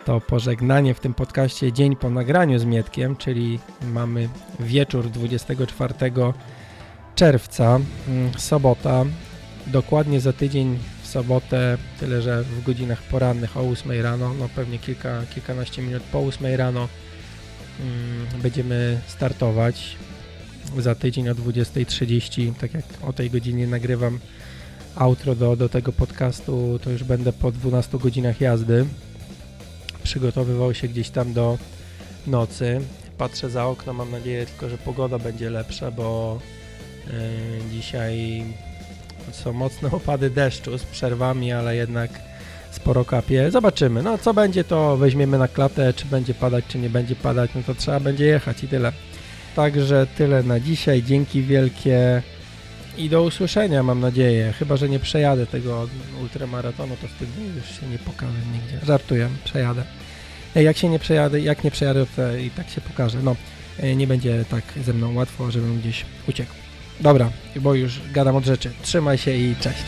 to pożegnanie w tym podcaście dzień po nagraniu z Mietkiem, czyli mamy wieczór 24 czerwca, mm, sobota. Dokładnie za tydzień w sobotę, tyle że w godzinach porannych o 8 rano, no pewnie kilka, kilkanaście minut po 8 rano mm, będziemy startować. za tydzień o 20.30, tak jak o tej godzinie nagrywam outro do, do tego podcastu, to już będę po 12 godzinach jazdy. Przygotowywał się gdzieś tam do nocy. Patrzę za okno, mam nadzieję tylko, że pogoda będzie lepsza, bo yy, dzisiaj są mocne opady deszczu z przerwami, ale jednak sporo kapie. Zobaczymy. No co będzie, to weźmiemy na klatę, czy będzie padać, czy nie będzie padać, no to trzeba będzie jechać i tyle. Także tyle na dzisiaj. Dzięki wielkie i do usłyszenia, mam nadzieję. Chyba, że nie przejadę tego ultramaratonu, to wtedy już się nie pokażę nigdzie. Żartuję, przejadę. Jak się nie przejadę, jak nie przejadę, to i tak się pokażę. No, nie będzie tak ze mną łatwo, żebym gdzieś uciekł. Dobra, bo już gadam od rzeczy. Trzymaj się i cześć.